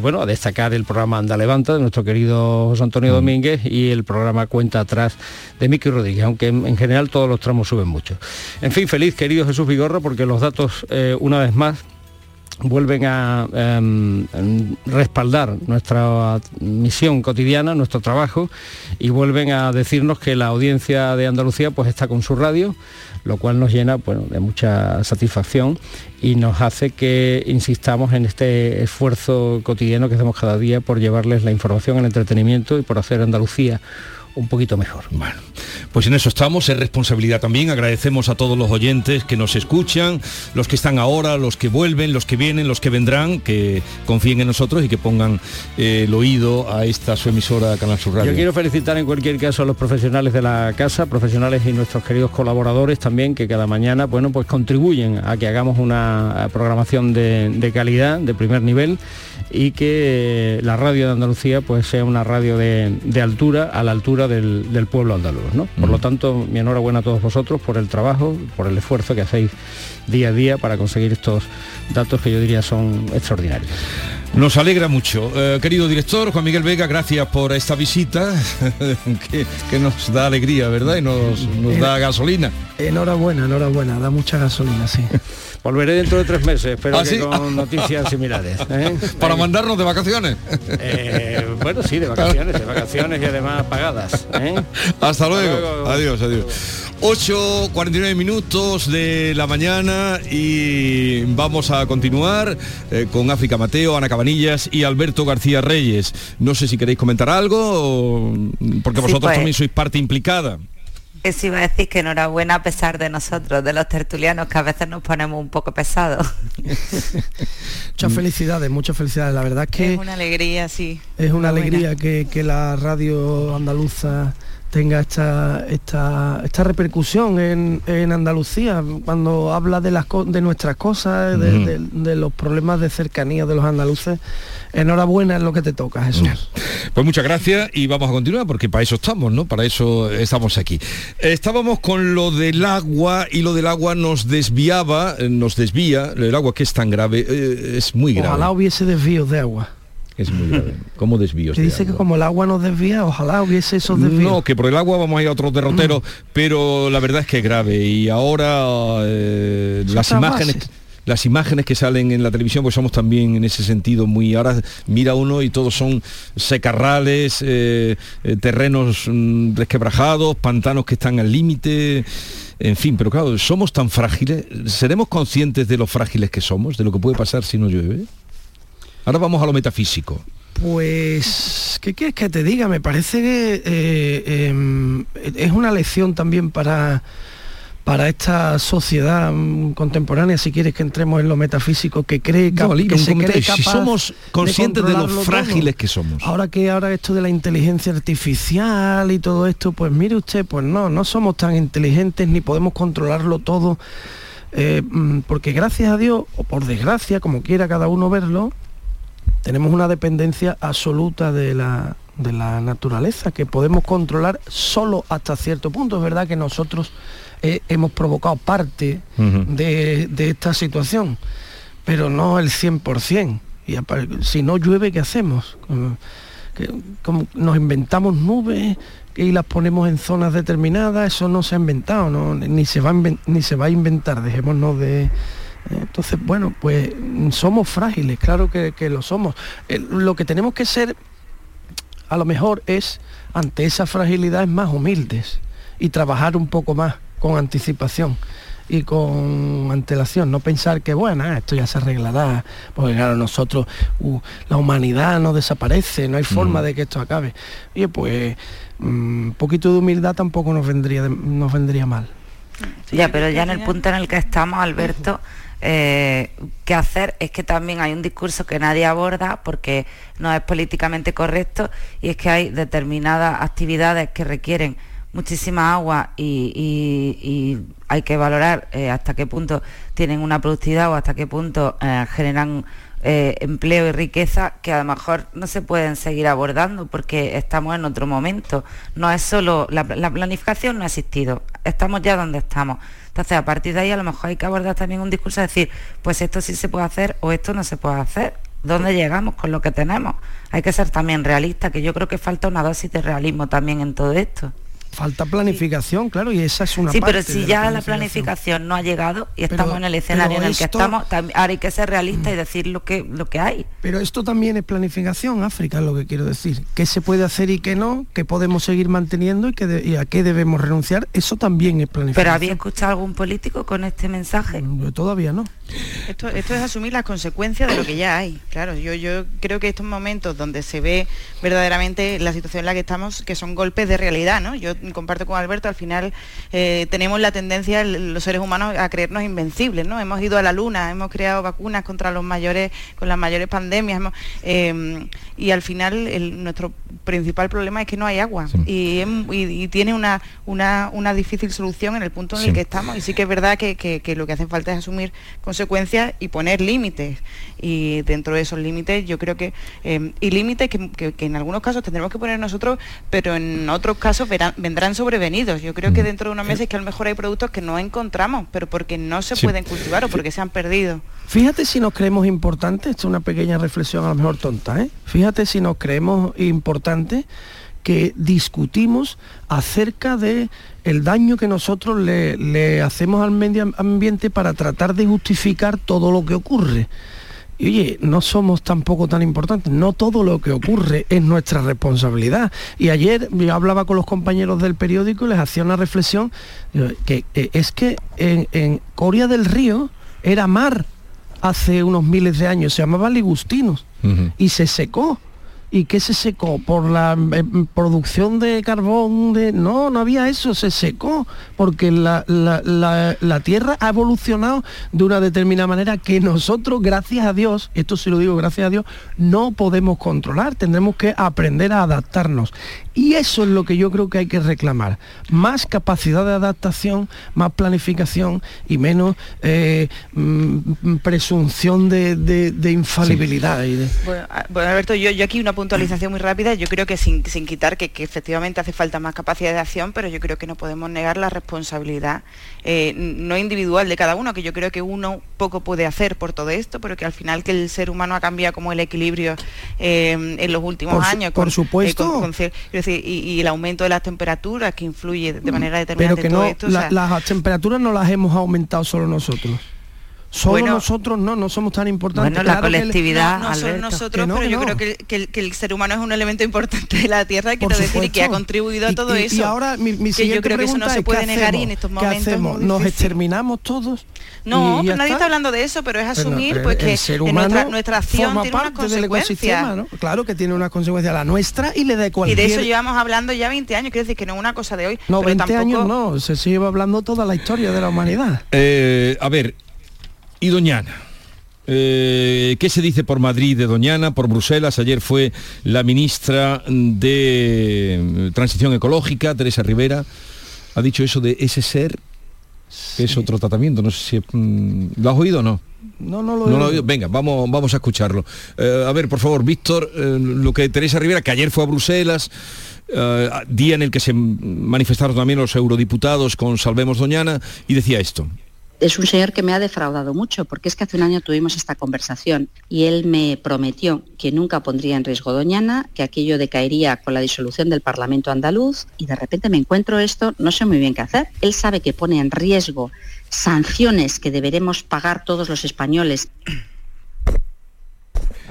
bueno, a destacar el programa Anda Levanta de nuestro querido José Antonio Domínguez y el programa Cuenta Atrás de Miki Rodríguez, aunque en, en general todos los tramos suben mucho. En fin, feliz querido Jesús Vigorra, porque los datos, una vez más, vuelven a em, respaldar nuestra misión cotidiana, nuestro trabajo, y vuelven a decirnos que la audiencia de Andalucía pues está con su radio, lo cual nos llena bueno, de mucha satisfacción y nos hace que insistamos en este esfuerzo cotidiano que hacemos cada día por llevarles la información, el entretenimiento y por hacer Andalucía un poquito mejor. Bueno, pues en eso estamos, es responsabilidad también. Agradecemos a todos los oyentes que nos escuchan, los que están ahora, los que vuelven, los que vienen, los que vendrán, que confíen en nosotros y que pongan eh, el oído a esta su emisora Canal Sur Radio. Yo quiero felicitar en cualquier caso a los profesionales de la casa, profesionales y nuestros queridos colaboradores, también que cada mañana, bueno, pues contribuyen a que hagamos una programación de, de calidad, de primer nivel y que la radio de Andalucía pues sea una radio de, de altura, a la altura del, del pueblo andaluz. ¿no? Por lo tanto, mi enhorabuena a todos vosotros por el trabajo, por el esfuerzo que hacéis día a día para conseguir estos datos que yo diría son extraordinarios. Nos alegra mucho. Eh, querido director Juan Miguel Vega, gracias por esta visita que, que nos da alegría, ¿verdad? Y nos, nos da gasolina. Enhorabuena, enhorabuena, da mucha gasolina, sí. Volveré dentro de tres meses, espero ¿Ah, que sí? con noticias similares. ¿eh? Para mandarnos de vacaciones. Eh, bueno, sí, de vacaciones, de vacaciones y además pagadas. ¿eh? Hasta luego. Adiós, adiós. 8.49 minutos de la mañana y vamos a continuar eh, con África Mateo, Ana Cabanillas y Alberto García Reyes. No sé si queréis comentar algo, o- porque Sí, vosotros pues. también sois parte implicada. Eso iba a decir que enhorabuena a pesar de nosotros, de los tertulianos, que a veces nos ponemos un poco pesados. Muchas felicidades, muchas felicidades. La verdad es que Es una alegría, sí. es una alegría que, que la radio andaluza tenga esta, esta, esta repercusión en, en Andalucía cuando habla de las de nuestras cosas, de, Ujú. de- de los problemas de cercanía de los andaluces. Enhorabuena es lo que te toca, Jesús. Pues muchas gracias y vamos a continuar porque para eso estamos, ¿no? Para eso estamos aquí. Estábamos con lo del agua y lo del agua nos desviaba, eh, nos desvía, el agua que es tan grave, eh, es muy grave. Ojalá hubiese desvíos de agua. Es muy grave. ¿Cómo desvíos? De dice que como el agua nos desvía, ojalá hubiese esos desvíos. No, que por el agua vamos a ir a otro derrotero, pero la verdad es que es grave y ahora eh, las imágenes bases. las imágenes que salen en la televisión pues somos también en ese sentido muy ahora mira uno y todos son secarrales eh, eh, terrenos mm, resquebrajados pantanos que están al límite en fin pero claro somos tan frágiles seremos conscientes de lo frágiles que somos de lo que puede pasar si no llueve ahora vamos a lo metafísico Pues, ¿qué quieres que te diga? Me parece que eh, em, es una lección también para, para esta sociedad mm, contemporánea, si quieres que entremos en lo metafísico, que cree No, que un se cree comentario. Si capaz somos conscientes de lo controlarlo frágiles todo. que somos. Ahora que ahora esto de la inteligencia artificial y todo esto, pues mire usted, pues no, no somos tan inteligentes ni podemos controlarlo todo. eh, mm, porque gracias a Dios, o por desgracia, como quiera cada uno verlo, tenemos una dependencia absoluta de la, de la naturaleza que podemos controlar solo hasta cierto punto. Es verdad que nosotros eh, hemos provocado parte de, de esta situación, pero no el 100%. Y si no llueve, ¿qué hacemos? Nos inventamos nubes y las ponemos en zonas determinadas, eso no se ha inventado, ¿no? ni, se va a inven- ni se va a inventar, dejémonos de... Entonces, bueno, pues mm, somos frágiles, claro que, que lo somos. Eh, Lo que tenemos que ser, a lo mejor, es, ante esa fragilidad, es más humildes y trabajar un poco más con anticipación y con antelación, no pensar que bueno, ah, esto ya se arreglará, porque claro, nosotros, uh, la humanidad no desaparece, no hay forma Mm. de que esto acabe. Y pues un poquito de humildad tampoco nos vendría de- nos vendría mal. Ya, pero ya en el punto en el que estamos, Alberto, eh, qué hacer es que también hay un discurso que nadie aborda porque no es políticamente correcto y es que hay determinadas actividades que requieren muchísima agua y, y- y hay que valorar eh, hasta qué punto tienen una productividad o hasta qué punto eh, generan eh, empleo y riqueza que a lo mejor no se pueden seguir abordando porque estamos en otro momento. No es solo, la, la planificación no ha existido, estamos ya donde estamos. Entonces, a partir de ahí a lo mejor hay que abordar también un discurso de decir, pues esto sí se puede hacer o esto no se puede hacer. ¿Dónde llegamos con lo que tenemos? Hay que ser también realista, que yo creo que falta una dosis de realismo también en todo esto. Falta planificación, claro, y esa es una sí, pero si ya la planificación. planificación no ha llegado y Pero- estamos en el escenario pero en el que estamos, tam- ahora hay que ser realista y decir lo que, lo que hay. Pero esto también es planificación, África, es lo que quiero decir. ¿Qué se puede hacer y qué no? ¿Qué podemos seguir manteniendo y, qué de- y a qué debemos renunciar? Eso también es ¿Pero planificación. había escuchado algún político con este mensaje? Yo todavía no. Esto, esto es asumir las consecuencias de lo que ya hay. Claro, yo, yo creo que estos momentos donde se ve verdaderamente la situación en la que estamos, que son golpes de realidad, ¿no? Yo comparto con Alberto, al final eh, tenemos la tendencia, los seres humanos, a creernos invencibles, ¿no? Hemos ido a la luna, hemos creado vacunas contra los mayores, con las mayores pandemias, hemos, eh, y al final el- nuestro principal problema es que no hay agua y, y- y tiene una, una, una difícil solución en el punto en Sí. el que estamos. Y sí que es verdad que, que- que lo que hace falta es asumir consecuencias y poner límites. Y dentro de esos límites yo creo que, eh, y límites que, que- que en algunos casos tendremos que poner nosotros, pero en otros casos verán- vendrán sobrevenidos. Yo creo que dentro de unos meses que a lo mejor hay productos que no encontramos, pero porque no se Sí. pueden cultivar o porque se han perdido. Fíjate si nos creemos importantes, esto es una pequeña reflexión a lo mejor tonta, ¿eh? Fíjate si nos creemos importantes que discutimos acerca de el daño que nosotros le, le hacemos al medio ambiente para tratar de justificar todo lo que ocurre. Y oye, no somos tampoco tan importantes, no todo lo que ocurre es nuestra responsabilidad. Y ayer yo hablaba con los compañeros del periódico y les hacía una reflexión, que es que en, en Coria del Río era mar hace unos miles de años, se llamaba Ligustinos y se secó. ¿Y qué se secó? ¿Por la eh, producción de carbón? De... No, no había eso, se secó, porque la, la- la- la Tierra ha evolucionado de una determinada manera que nosotros, gracias a Dios, esto sí lo digo gracias a Dios, no podemos controlar, tendremos que aprender a adaptarnos. Y eso es lo que yo creo que hay que reclamar. Más capacidad de adaptación, más planificación y menos eh, mm, presunción de, de- de infalibilidad. Bueno, Alberto, yo, yo aquí una puntualización muy rápida. Yo creo que sin, sin quitar que, que efectivamente hace falta más capacidad de acción, pero yo creo que no podemos negar la responsabilidad eh, no individual de cada uno, que yo creo que uno poco puede hacer por todo esto, pero que al final que el ser humano ha cambiado como el equilibrio eh, en los últimos Por su- años. por supuesto. con- decir, y, y el aumento de las temperaturas que influye de manera determinante Pero que todo no, esto. o la- sea, las temperaturas no las hemos aumentado solo nosotros. Solo Bueno. nosotros no, no somos tan importantes. Bueno, la Claro que el- colectividad, no, no solo nosotros, no, pero yo no. creo que, que el, que el ser humano es un elemento importante de la Tierra, quiero decir, y que ha contribuido a Y- todo y- eso. Y ahora mi, mi que yo creo que eso no se puede ¿qué negar y en estos ¿Qué momentos hacemos? ¿Nos exterminamos todos? No, Y pero nadie está hablando de eso, pero es Pero asumir pero pues el que ser humano nuestra, nuestra acción forma tiene unas parte del ecosistema, consecuencias. ¿no? Claro que tiene una consecuencia la nuestra y le da Y cualquier... de eso llevamos hablando ya 20 años, quiero decir que no es una cosa de hoy. No, pero 20 tampoco... años no, se lleva hablando toda la historia de la humanidad. Eh, a ver, y Doñana. Eh, ¿Qué se dice por Madrid de Doñana, por Bruselas? Ayer fue la ministra de Transición Ecológica, Teresa Rivera, ha dicho eso de ese ser, que es otro tratamiento, no sé si... mm, ¿Lo has oído o no? No, no lo No he lo he oído. Venga, vamos, vamos a escucharlo. Eh, a ver, por favor, Víctor, eh, lo que Teresa Rivera, que ayer fue a Bruselas, eh, día en el que se manifestaron también los eurodiputados con Salvemos Doñana, y decía esto. Es un señor que me ha defraudado mucho, porque es que hace un año tuvimos esta conversación y él me prometió que nunca pondría en riesgo Doñana, que aquello decaería con la disolución del Parlamento andaluz y de repente me encuentro esto, no sé muy bien qué hacer. Él sabe que pone en riesgo sanciones que deberemos pagar todos los españoles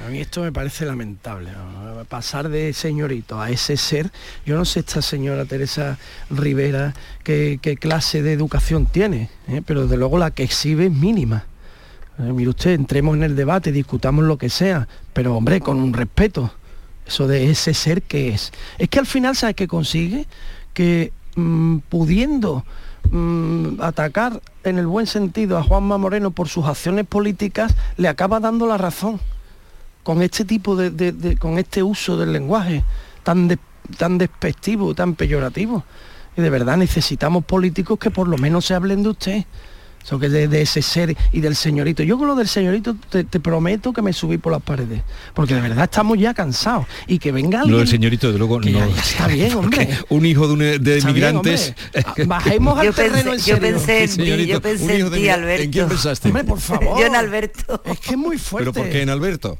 A mí esto me parece lamentable, pasar de señorito a ese ser. Yo no sé esta señora Teresa Rivera qué, clase de educación tiene, ¿eh? pero desde luego la que exhibe es mínima. Eh, mire usted, entremos en el debate, discutamos lo que sea, pero hombre, con un respeto. Eso de ese ser que es. Es que al final, ¿sabe qué consigue? Que mm, pudiendo mm, atacar en el buen sentido a Juanma Moreno por sus acciones políticas, le acaba dando la razón con este tipo de, de- de- con este uso del lenguaje tan de- tan despectivo, tan peyorativo. Y de verdad necesitamos políticos que por lo menos se hablen de usted. Eso que de, de ese ser y del señorito. Yo con lo del señorito te, te prometo que me subí por las paredes. Porque de verdad estamos ya cansados. Y que venga alguien. Lo del señorito, de luego, que no. ya- ya está bien, hombre. Un hijo de, un- de bien, inmigrantes. hombre. Bajemos al Yo pensé- terreno en yo pensé en ti, Señorito, yo pensé un hijo en de ti, Alberto. ¿En quién pensaste? Hombre, por favor. Yo en Alberto. Es que es muy fuerte. ¿Pero por qué en Alberto?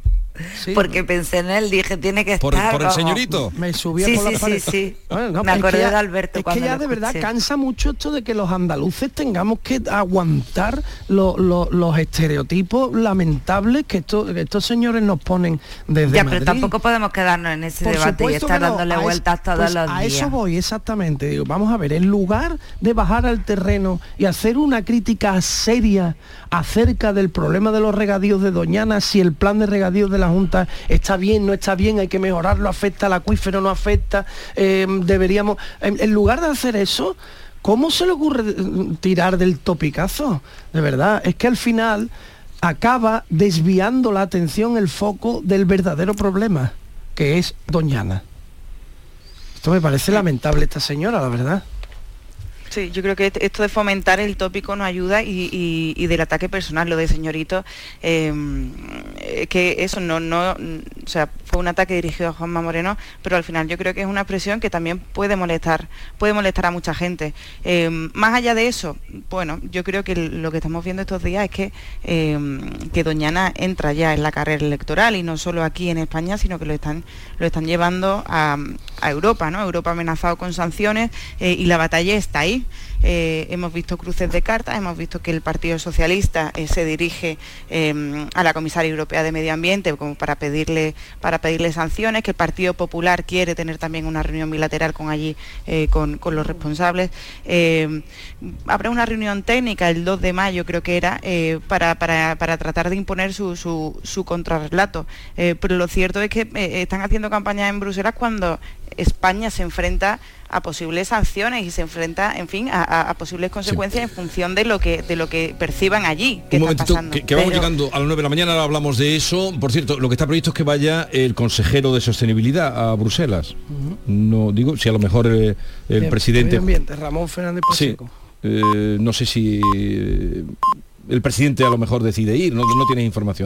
Porque pensé en él, dije, tiene que Por, estar. por el señorito. Me subía Sí, por la sí, sí, pared. sí. Bueno, no, Me acordé ya- de Alberto Es cuando que ya de verdad cansa mucho esto de que los andaluces tengamos que aguantar lo- lo- los estereotipos lamentables que, esto- que estos señores nos ponen desde Ya, Madrid. pero tampoco podemos quedarnos en ese Por debate y estar no, dándole a es- vueltas todos pues los a días. eso voy exactamente digo vamos a ver en lugar de bajar al terreno y hacer una crítica seria acerca del problema de los regadíos de Doñana si el plan de regadíos de la Junta está bien no está bien hay que mejorarlo afecta al acuífero no afecta eh, deberíamos en, en lugar de hacer eso ¿Cómo se le ocurre eh, tirar del topicazo? De verdad, es que al final acaba desviando la atención, el foco del verdadero problema, que es Doñana. Esto me parece lamentable esta señora, la verdad. Sí, yo creo que est- esto de fomentar el tópico no ayuda y, del ataque personal, lo de señorito, eh, eh, que eso no, no, o sea, un ataque dirigido a Juanma Moreno, pero al final yo creo que es una expresión que también puede molestar, puede molestar a mucha gente. Eh, más allá de eso, bueno, yo creo que lo que estamos viendo estos días es que, eh, que Doñana entra ya en la carrera electoral y no solo aquí en España, sino que lo están, lo están llevando a, a Europa, ¿no? Europa amenazado con sanciones eh, y la batalla está ahí. Eh, hemos visto cruces de cartas, hemos visto que el Partido Socialista eh, se dirige eh, a la Comisaria Europea de Medio Ambiente como para pedirle, para pedirle sanciones, que el Partido Popular quiere tener también una reunión bilateral con allí, eh, con, con los responsables. Eh, habrá una reunión técnica el 2 de mayo, creo que era, para, para- para tratar de imponer su, su, su contrarrelato. Pero lo cierto es que están haciendo campaña en Bruselas cuando España se enfrenta a posibles sanciones y se enfrenta, en fin, a, a- a posibles consecuencias en función de lo que de lo que perciban allí. que Un está momentito, pasando. que, que vamos Pero- llegando a las 9 de la mañana, ahora hablamos de eso. Por cierto, lo que está previsto es que vaya el consejero de sostenibilidad a Bruselas. No digo, si a lo mejor el, el Bien, presidente... ambiente, Ramón Fernández Sí, Pacheco. eh, no sé si eh, el presidente a lo mejor decide ir, no, no tienes información de